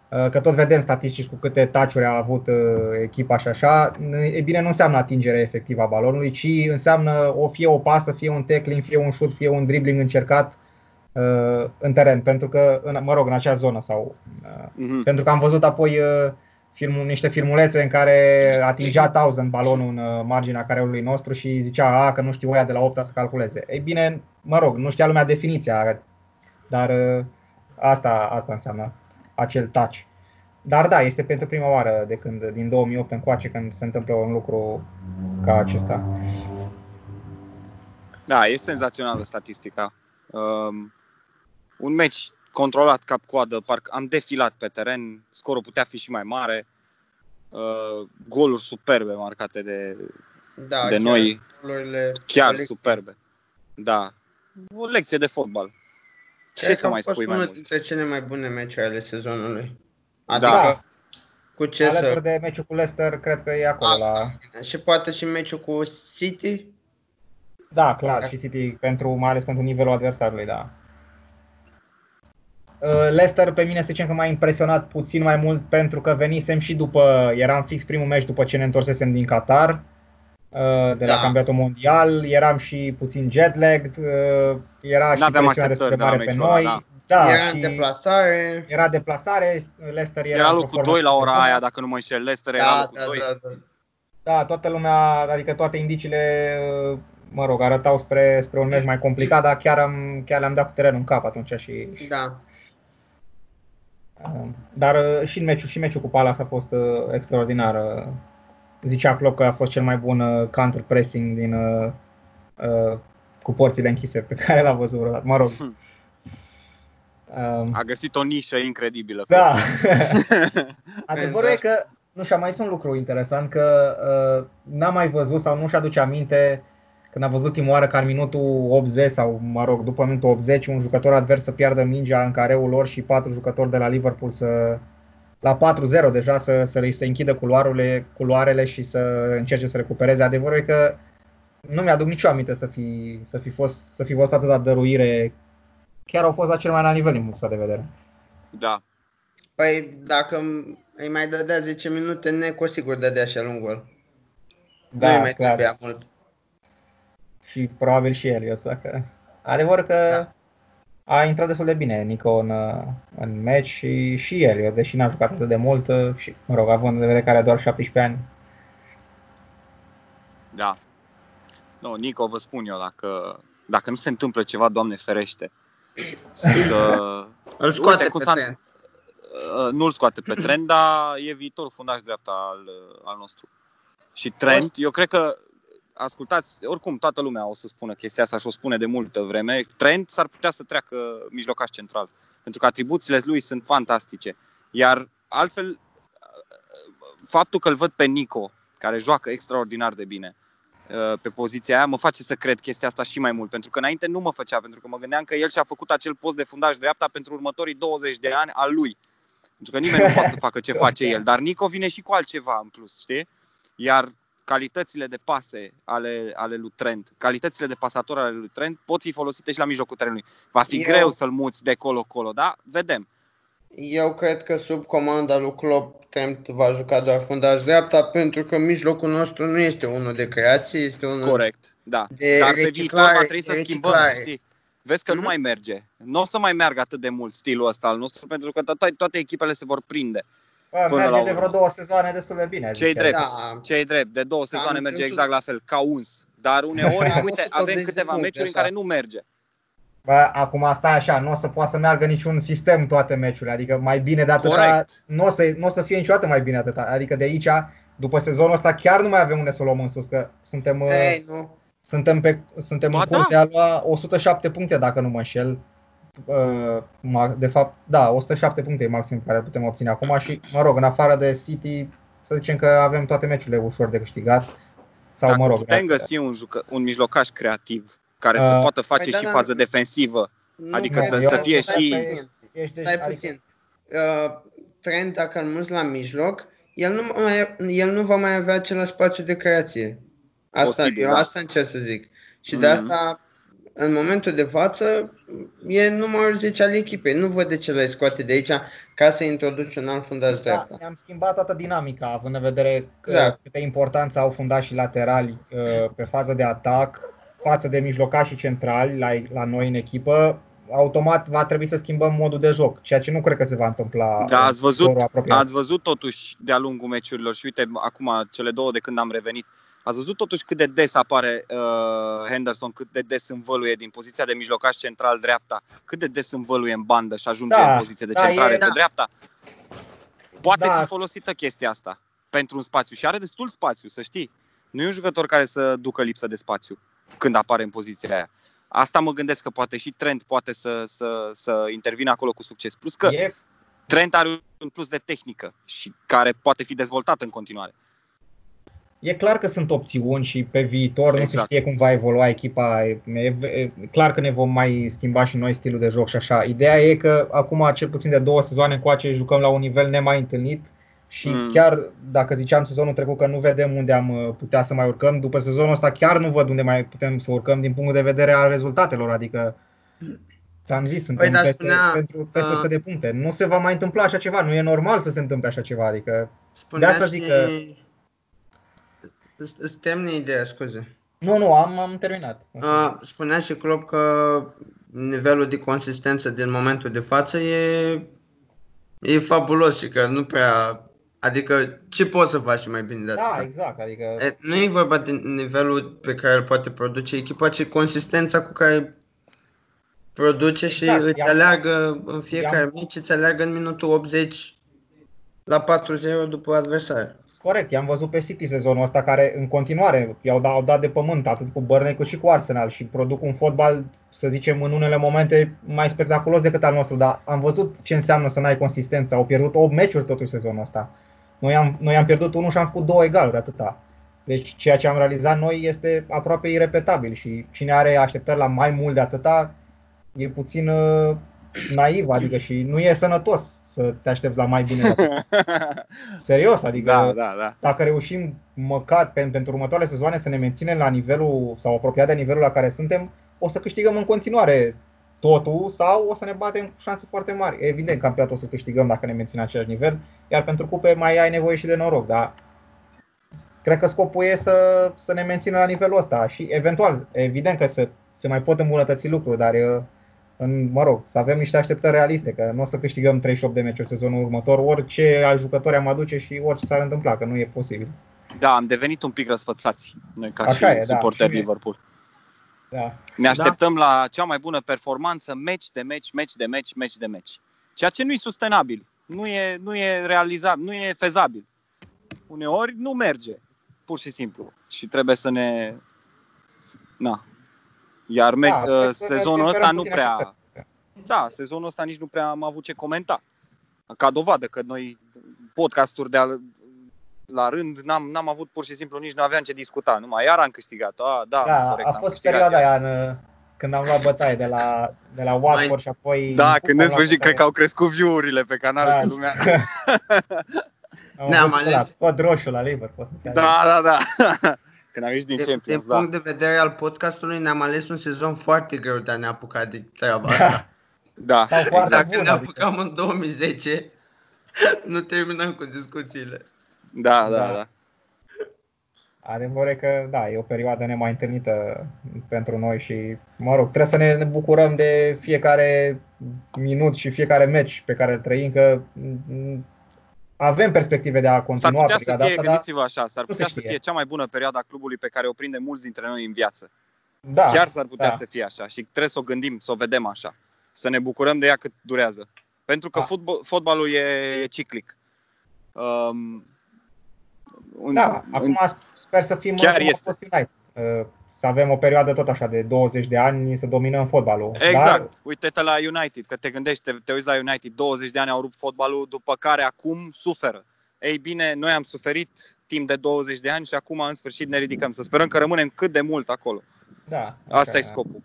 Uh, Că tot vedem statistici cu câte touch-uri a avut uh, echipa și așa. E bine, nu înseamnă atingere efectivă a balonului, ci înseamnă o fie o pasă, fie un tackling, fie un shoot, fie un dribbling încercat uh, în teren. Pentru că, în, mă rog, în acea zonă sau uh, Mhm. pentru că am văzut apoi uh, filmul, niște filmulețe în care atingea Thousand balonul în uh, marginea careului nostru și zicea a, că nu știu oia de la 8 să calculeze. Ei bine, mă rog, nu știa lumea definiția, dar uh, asta, asta înseamnă acel touch. Dar da, este pentru prima oară de când, din 2008 încoace, când se întâmplă un lucru ca acesta. Da, e senzațională statistica. Um, un meci controlat cap-coadă, parcă am defilat pe teren, scorul putea fi și mai mare, uh, goluri superbe marcate de, Da, de chiar noi, golurile chiar colective. superbe. Da, o lecție de fotbal. Ce Cred să că mai a fost spui mai unul mult? dintre cele mai bune meciuri ale sezonului. Da. Adică cu ce Alături să... de meciul cu Leicester, cred că e acolo la... Asta. Și poate și meciul cu City. Da, clar, și City, pentru, mai ales pentru nivelul adversarului, da. Uh, Leicester pe mine să zicem că m-a impresionat puțin mai mult pentru că venisem și după, eram fix primul meci după ce ne întorsesem din Qatar, uh, de la Da. campionatul mondial, eram și puțin jetlagged, uh, era și N-aveam presiunea destul de așteptări de la mare pe meciul ăla, noi. da. Da, era în și deplasare. era deplasare, Leicester era, Era într-o locul formă 2 la ora foarte bună. aia, dacă nu mă înșel. Leicester era Da, locul da, 2. da, da. Da, toată lumea, adică toate indiciile, mă rog, arătau spre, spre un meci mai complicat, dar chiar, am, chiar le-am dat cu terenul în cap atunci și... Da. Uh, Dar uh, și meciul, și meciul cu Palace a fost uh, extraordinar. uh. Zicea Klopp că a fost cel mai bun uh, counter-pressing din, uh, uh, cu porțile închise pe care l-a văzut vreodată. Mă rog. Hmm. Um, A găsit o nișă incredibilă. Da. Adevărul e Exact. că, nu și-a mai zis un lucru interesant, că uh, n-a mai văzut sau nu și-aduce aminte când a văzut ultima oară ca în minutul 80 sau, mă rog, după minutul 80, un jucător advers să piardă mingea în careul lor și patru jucători de la Liverpool să la 4-0 deja să, să, să închidă culoarele, culoarele și să încerce să recupereze. Adevărul e că nu mi-aduc nicio aminte să fi, să fi, fost, să fi fost atâta dăruire. Chiar au fost la cel mai înalt nivel din punctul ăsta de vedere. Da. Păi dacă îi mai dădea 10 minute, Neco sigur dădea și el un gol. nu îi mai trebuia mult. Și probabil și Elliot. Dacă... Adevăr că Da. a intrat destul de bine Nico în, în meci și, și Elliot, deși n-a jucat atât de mult și, mă rog, având în vedere că are doar 17 ani. Da. Nu, Nico, vă spun eu, dacă, dacă nu se întâmplă ceva, Doamne ferește, să... Îl scoate Uite cum pe s-a- tren. Uh, nu-l scoate pe Trent, dar e viitorul fundaș dreapta al, uh, al nostru. Și Trent, eu cred că, ascultați, oricum toată lumea o să spună chestia asta și o spune de multă vreme, Trent s-ar putea să treacă mijlocaș central, pentru că atribuțiile lui sunt fantastice. Iar altfel, uh, faptul că îl văd pe Nico, care joacă extraordinar de bine, uh, pe poziția aia, mă face să cred chestia asta și mai mult, pentru că înainte nu mă făcea, pentru că mă gândeam că el și-a făcut acel post de fundaș dreapta pentru următorii 20 de ani al lui. Pentru că nimeni nu poate să facă ce face el, dar Nico vine și cu altceva în plus, știi? Iar calitățile de pase ale, ale lui Trent, calitățile de pasator ale lui Trent pot fi folosite și la mijlocul terenului. Va fi Eu- greu să-l muți de colo-colo, da? Vedem. Eu cred că sub comanda lui Klopp Trent va juca doar fundaș dreapta pentru că mijlocul nostru nu este unul de creație, este unul Corect, da. de Dar pe viitor reciclare- va trebui să schimbăm, reciclare. știi? Vezi că nu Mhm. mai merge. Nu o să mai meargă atât de mult stilul ăsta al nostru, pentru că toate, toate echipele se vor prinde. Bă, Până la merge de urmă. vreo două sezoane destul de bine. Ce-i zic drept, chiar. Da. ce-i drept. De două sezoane Am merge înțeles. exact la fel, ca uns. Dar uneori, Am uite, 180 avem de câteva puncte, meciuri în așa. care nu merge. Bă, acum asta e așa, nu o să poată să meargă niciun sistem toate meciurile, adică mai bine de atâta, Corect. nu o, să, nu o să fie niciodată mai bine de atâta, adică de aici, după sezonul ăsta, chiar nu mai avem unde să o luăm în sus, că suntem, uh, Ei, nu. suntem, pe, suntem Ba în da. curs de a lua 107 puncte, dacă nu mă înșel. Uh, ma- De fapt, da, 107 puncte e maxim pe care îl putem obține acum și, mă rog, în afară de City, să zicem că avem toate meciurile ușor de câștigat. Sau, Dacă mă rog, putem dacă- găsi un, jucă, un mijlocaș creativ care să Uh, poată face păi da, și da. fază defensivă. Nu Adică cred să- că- să fie stai și- puțin, Ești Stai adică- puțin. Uh, Trent, dacă îl muți la mijloc, el nu, mai, el nu va mai avea același spațiu de creație. Asta, Posibil, eu da. asta încerc să zic. Și de Mhm. asta, în momentul de față, e numărul 10 al echipei. Nu văd de ce l-ai scoate de aici ca să introduci un alt fundaș Da, dreapta. ne-am schimbat toată dinamica, având în vedere că Exact. câtă importanță au fundașii laterali uh, pe fază de atac față de mijlocașii centrali la, la noi în echipă. Automat va trebui să schimbăm modul de joc, ceea ce nu cred că se va întâmpla Da, în ați văzut, viitorul apropiat. ați văzut totuși de-a lungul meciurilor și uite, acum cele două de când am revenit, ați văzut totuși cât de des apare uh, Henderson, cât de des învăluie din poziția de mijlocaș central dreapta, cât de des învăluie în bandă și ajunge Da, în poziție de da, centrare e- pe da. dreapta. Poate Da. fi folosită chestia asta pentru un spațiu și are destul spațiu, să știi. Nu e un jucător care să ducă lipsă de spațiu când apare în poziția aia. Asta mă gândesc că poate și Trent poate să, să, să intervină acolo cu succes. Plus că E, Trent are un plus de tehnică și care poate fi dezvoltat în continuare. E clar că sunt opțiuni și pe viitor nu se Exact. știe cum va evolua echipa. E, e, e clar că ne vom mai schimba și noi stilul de joc și așa. Ideea e că acum, cel puțin de două sezoane încoace, jucăm la un nivel nemai întâlnit și Mm. chiar dacă ziceam sezonul trecut că nu vedem unde am uh, putea să mai urcăm, după sezonul ăsta chiar nu văd unde mai putem să urcăm din punct de vedere al rezultatelor, adică ți-am zis, suntem Păi, dar peste, spunea, pentru, peste uh, 100 de puncte. Nu se va mai întâmpla așa ceva, nu e normal să se întâmple așa ceva, adică Spunea De asta și... zic că- Îți- Îți termin ideea, scuze. nu, nu, am, am terminat. Uh, spunea și Klopp că nivelul de consistență din momentul de față e, e fabulos și că nu prea... Adică ce poți să faci mai bine de Da, atât? exact, adică E, Nu e vorba de nivelul pe care îl poate produce echipa, ci consistența cu care produce și Exact, îți i-am- aleargă în fiecare i-am- meci, îți aleargă în minutul 80 la 4-0 după adversar. Corect, i-am văzut pe City sezonul ăsta care în continuare i-au dat, au dat de pământ atât cu Burnley cât și cu Arsenal și produc un fotbal, să zicem, în unele momente mai spectaculos decât al nostru, dar am văzut ce înseamnă să n-ai consistență. Au pierdut 8 meciuri totuși sezonul ăsta. Noi am, noi am pierdut unul și am făcut două egaluri, atâta. Deci ceea ce am realizat noi este aproape irepetabil și cine are așteptări la mai mult de atâta e puțin uh, naiv, adică și nu e sănătos să te aștepți la mai bine de atât. Serios, adică da, da, da. dacă reușim măcar pe, pentru următoarele sezoane să ne menținem la nivelul sau apropiat de nivelul la care suntem, o să câștigăm în continuare totul sau o să ne batem cu șanse foarte mari. Evident, campionatul o să câștigăm dacă ne menținem același nivel, iar pentru cupe mai ai nevoie și de noroc, dar cred că scopul e să, să ne menținem la nivelul ăsta și eventual, evident că se, se mai pot îmbunătăți lucruri, dar uh, în, mă rog, să avem niște așteptări realiste, că nu o să câștigăm 38 de meciuri sezonul următor, orice al jucători am aduce și orice s-ar întâmpla, că nu e posibil. Da, am devenit un pic răsfățați noi ca Așa și e, da, suporteri și mie. Liverpool. Da. Ne așteptăm la cea mai bună performanță, meci de meci, meci de meci, meci de meci. Ceea ce nu e sustenabil, nu e, nu e realizabil, nu e fezabil. Uneori nu merge, pur și simplu. Și trebuie să ne... Na. Iar me- Da, uh, trebuie să ne sezonul ăsta temperăm nu puțin prea... așteptările. Da, sezonul ăsta nici nu prea am avut ce comenta. Ca dovadă că noi podcasturi de al, la rând n-am, n-am avut pur și simplu nici nu aveam ce discuta. Numai iar am câștigat. A, da, Da, corect, a am fost câștigat perioada iar. aia în, când am luat bătaie de la, de la Watford Mai- și apoi... Da, am când în luat sfârșit bătaie. cred că au crescut view-urile pe canal Da. da. lumea. Am Ne-am avut ales. ăla, Cod roșu la Liverpool. Da, da, da. Când am ieșit din Din, din Champions, da. punct de vedere al podcastului ne-am ales un sezon foarte greu de a ne apuca de treaba asta. Da, Sau foarte exact. Dacă bun, ne adică. apucam în 2010, nu terminăm cu discuțiile. Da, da, Da. da. Adevărul e că, da, e o perioadă nemai întâlnită pentru noi și, mă rog, trebuie să ne, ne bucurăm de fiecare minut și fiecare meci pe care îl trăim, că mm, avem perspective de a S-ar continua putea să perioada fie, asta, dar gândiți-vă așa, s-ar nu se putea să știe. fie cea mai bună perioadă a clubului pe care o prinde mulți dintre noi în viață. Da, Chiar s-ar putea da. să fie așa și trebuie să o gândim, să o vedem așa. Să ne bucurăm de ea cât durează. Pentru că Da. fotbal, fotbalul e, e ciclic. Um, un- Da, în- acum sper să fim Chiar cum a este. fost United. Uh, Să avem o perioadă tot așa de 20 de ani să dominăm fotbalul. Exact. Dar, Uite-te la United, că te gândești, te, te uiți la United, 20 de ani au rupt fotbalul, după care acum suferă. Ei bine, noi am suferit timp de 20 de ani și acum în sfârșit ne ridicăm. Să sperăm că rămânem cât de mult acolo. da, Asta așa, e scopul.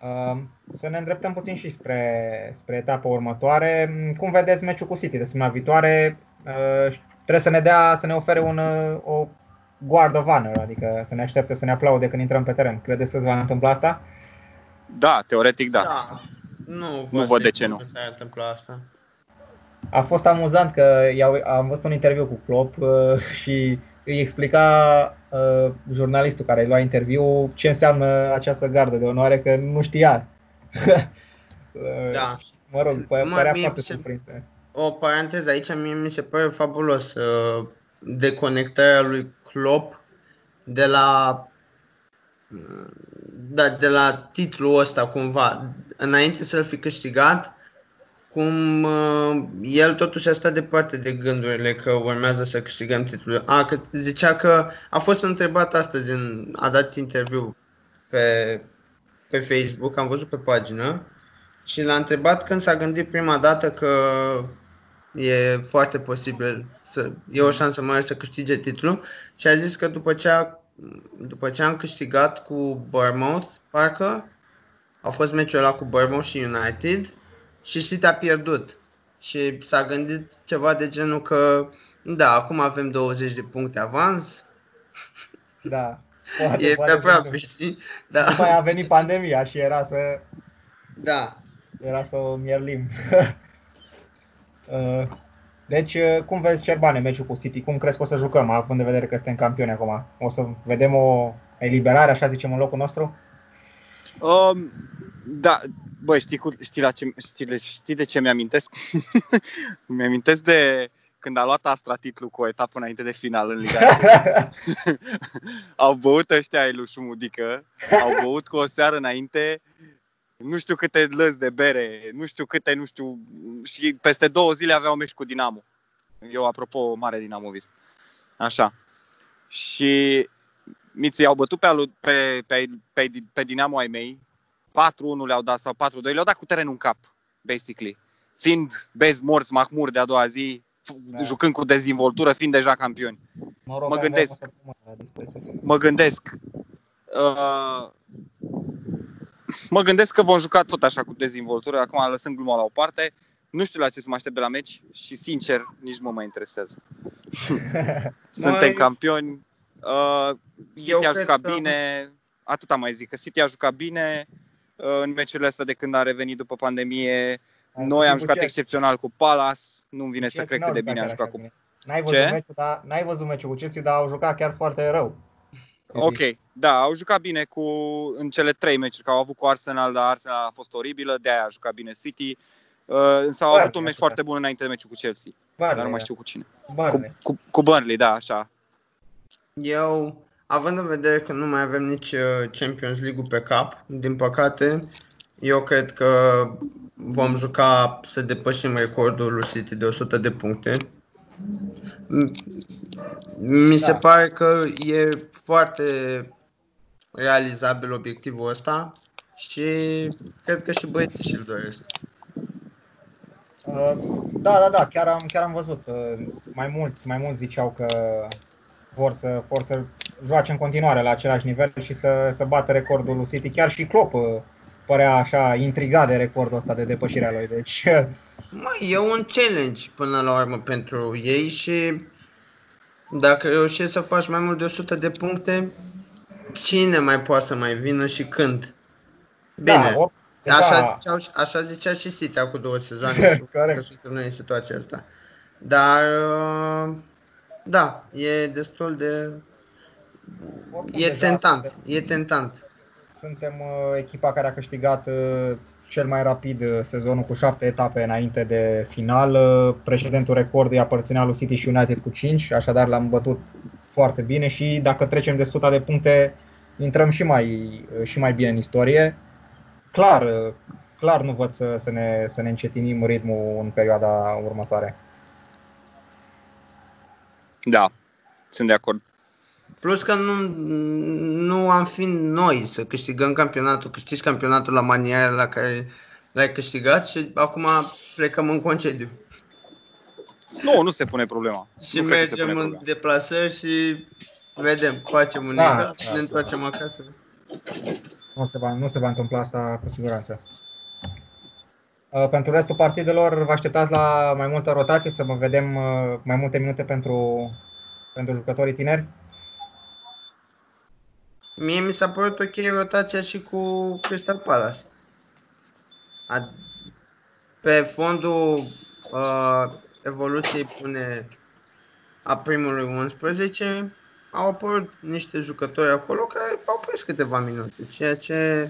Uh, Să ne îndreptăm puțin și spre, spre etapa următoare. Cum vedeți meciul cu City de săptămâna viitoare? Uh, Trebuie să ne dea, să ne ofere un, uh, o guard of honor, adică să ne aștepte să ne aplaude când intrăm pe teren. Credeți că se va întâmpla asta? Da, teoretic da. Da. Nu, Nu văd de ce nu. s-ar întâmpla asta. A fost amuzant că i-au, am văzut un interviu cu Klopp uh, și îi explica uh, jurnalistul care îi lua interviu ce înseamnă această gardă de onoare, că nu știa. Uh, Da. Mă rog, pă- Mă, părea mie foarte se- surprins. O paranteză aici, mie mi se pare fabulos uh, deconectarea lui Klopp de la da, de la titlul ăsta cumva. Înainte să-l fi câștigat, cum uh, el totuși a stat departe de gândurile că urmează să câștigăm titlul. A, că zicea că a fost întrebat astăzi, în, a dat interviu pe, pe Facebook, am văzut pe pagină, și l-a întrebat când s-a gândit prima dată că e foarte posibil să e o șansă mare să câștige titlul și a zis că după ce, a, după ce am câștigat cu Bournemouth, parcă a fost meciul ăla cu Bournemouth și United și City a pierdut. Și s-a gândit ceva de genul că da, acum avem 20 de puncte avans, Da. Poate, e pe poate aproape, să- știi? Da, După aia a venit pandemia și era să, da. era să o mierlim. Uh, Deci, uh, cum vezi, Cerbane, meciul cu City? Cum crezi că o să jucăm, având în vedere că suntem campioni acum? O să vedem o eliberare, așa zicem, în locul nostru? Um, da, băi, știi, cu, știi, la ce, știi, de- știi de ce mi-amintesc? mi-amintesc de când a luat Astra titlul cu o etapă înainte de final în Liga. au băut ăștia ai lui Șumudică, au băut cu o seară înainte nu știu câte lăzi de bere, nu știu câte, nu știu, și peste două zile aveau meci cu Dinamo. Eu, apropo, mare Dinamovist. Așa. Și Miții au bătut pe, alu- pe, pe, pe, pe Dinamo ai mei, 4-1 le-au dat sau 4-2, le-au dat cu terenul în cap, basically. Fiind bezi morți Mahmur de a doua zi, f- Da. jucând cu dezvoltură, fiind deja campioni. Mă, rog, Mă am gândesc. o săptămână la dispoziție. Mă gândesc, uh, mă gândesc că vom juca tot așa cu dezvoltură, acum lăsând gluma la o parte. Nu știu la ce să mă aștept de la meci și sincer nici nu mă interesează. Suntem Mai- campioni, uh, Eu City a cred jucat că- bine, atâta mai zic, că City a jucat bine uh, în meciurile astea de când a revenit după pandemie. Noi am Cu jucat ce- excepțional cu Palace, nu-mi vine să Chelsea cred n-au cât de bine jucat am chiar jucat așa cu bine. N-ai văzut, Ce? meciul, dar, n-ai văzut meciul cu Chelsea, dar au jucat chiar foarte rău. Ok, da, au jucat bine cu în cele trei meciuri, că au avut cu Arsenal, dar Arsenal a fost oribilă, de aia a jucat bine City. Uh, însă au Burnley avut un a meci jucat. foarte bun înainte de meciul cu Chelsea, dar Burnley, nu mai da. știu cu cine. Cu, Burnley. cu, cu Burnley, da, așa. Eu, având în vedere că nu mai avem nici uh, Champions League-ul pe cap, din păcate, eu cred că vom juca să depășim recordul lui City de 100 de puncte. M- Mi se Da. pare că e foarte realizabil obiectivul ăsta și cred că și băieții și-l doresc. Uh, Da, da, da, chiar am, chiar am văzut. Uh, Mai mulți, mai mulți ziceau că vor să, vor să joace în continuare la același nivel și să, să bată recordul lui City. Chiar și Klopp uh, părea așa intrigat de recordul ăsta de depășirea lui. Deci, Măi, e un challenge până la urmă pentru ei și dacă reușești să faci mai mult de 100 de puncte, cine mai poate să mai vină și când? Bine, da, or, așa, deja- ziceau, și- așa zicea și City acum două sezoane și Corect. că suntem noi în situația asta. Dar, uh, da, e destul de... oricum E deja tentant, Suntem, e tentant. suntem uh, echipa care a câștigat uh, cel mai rapid uh, sezonul cu șapte etape înainte de final. Uh, Precedentul record îi aparținea lui City și United cu 5, așadar l-am bătut foarte bine și dacă trecem de 100 de puncte intrăm și mai, și mai bine în istorie. Clar, clar nu văd să, să, ne, să ne încetinim ritmul în perioada următoare. Da, sunt de acord. Plus că nu, nu am fi noi să câștigăm campionatul, câștigi campionatul la maniera la care l-ai câștigat și acum plecăm în concediu. Nu, nu se pune problema. Și nu mergem în problema. deplasări și vedem, facem un da, da, și ne da. întoarcem acasă. Nu se, va, nu se va întâmpla asta cu siguranță. Uh, pentru restul partidelor vă așteptați la mai multă rotație, să mă vedem uh, mai multe minute pentru, pentru jucătorii tineri? Mie mi s-a părut ok rotația și cu Crystal Palace. Pe fondul uh, evoluției pune a primului 11, au apărut niște jucători acolo care au prins câteva minute, ceea ce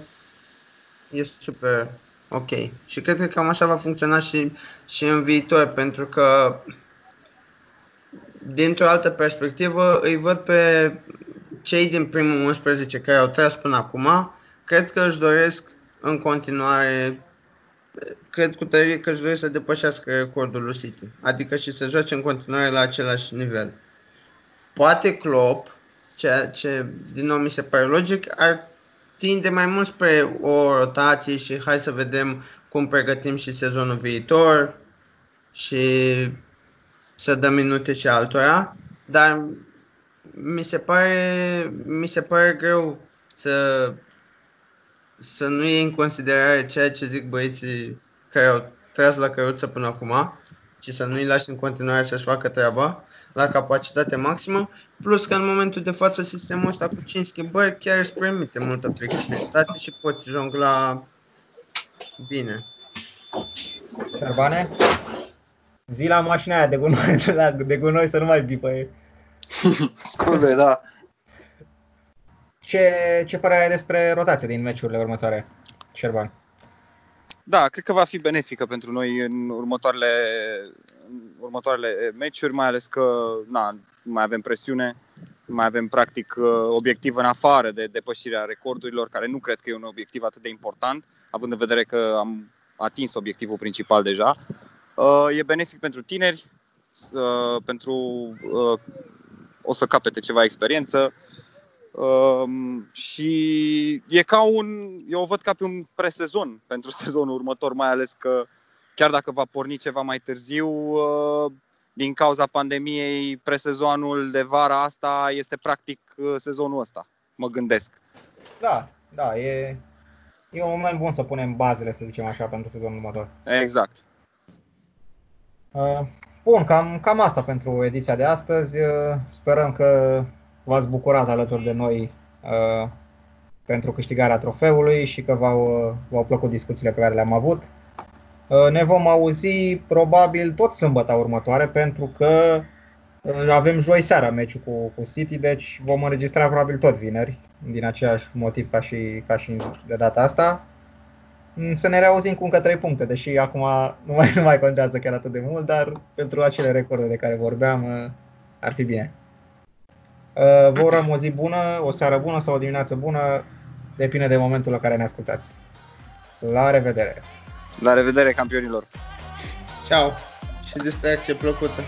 este super ok. Și cred că cam așa va funcționa și, și în viitor, pentru că dintr-o altă perspectivă îi văd pe cei din primul 11 care au tras până acum, cred că își doresc în continuare cred cu tărie că își doresc să depășească recordul lui City. Adică și să joace în continuare la același nivel. Poate Klopp, ceea ce din nou mi se pare logic, ar tinde mai mult spre o rotație și hai să vedem cum pregătim și sezonul viitor și să dăm minute și altora, dar mi se pare, mi se pare greu să, să nu iei în considerare ceea ce zic băieții care au tras la căruță până acum și să nu-i lași în continuare să-și facă treaba la capacitate maximă, plus că în momentul de față sistemul ăsta cu 5 schimbări chiar îți permite multă flexibilitate și poți jongla bine. Șerbane? Zi la mașina aia de gunoi, de gunoi să nu mai bipă Scuze, da. Ce, ce părere ai despre rotația din meciurile următoare, Șerban? Da, cred că va fi benefică pentru noi în următoarele, în următoarele meciuri, mai ales că na, nu mai avem presiune, nu mai avem practic obiectiv în afară de depășirea recordurilor, care nu cred că e un obiectiv atât de important, având în vedere că am atins obiectivul principal deja. E benefic pentru tineri, pentru o să capete ceva experiență um, și e ca un, eu o văd ca pe un presezon pentru sezonul următor, mai ales că chiar dacă va porni ceva mai târziu, uh, din cauza pandemiei, presezonul de vara asta este practic uh, sezonul ăsta, mă gândesc. Da, da, e, e un moment bun să punem bazele, să zicem așa, pentru sezonul următor. Exact. Uh, Bun, cam, cam asta pentru ediția de astăzi. Uh, sperăm că v-ați bucurat alături de noi uh, pentru câștigarea trofeului și că v-au, uh, v-au plăcut discuțiile pe care le-am avut. Uh, ne vom auzi probabil tot sâmbătă următoare pentru că uh, avem joi seara meciul cu, cu City, deci vom înregistra probabil tot vineri, din același motiv ca și, ca și de data asta. Mm, să ne reauzim cu încă 3 puncte, deși acum nu mai, nu mai contează chiar atât de mult, dar pentru acele recorde de care vorbeam uh, ar fi bine. Uh, vă urăm o zi bună, o seară bună sau o dimineață bună, depinde de momentul la care ne ascultați. La revedere! La revedere, campionilor! Ciao și distracție plăcută!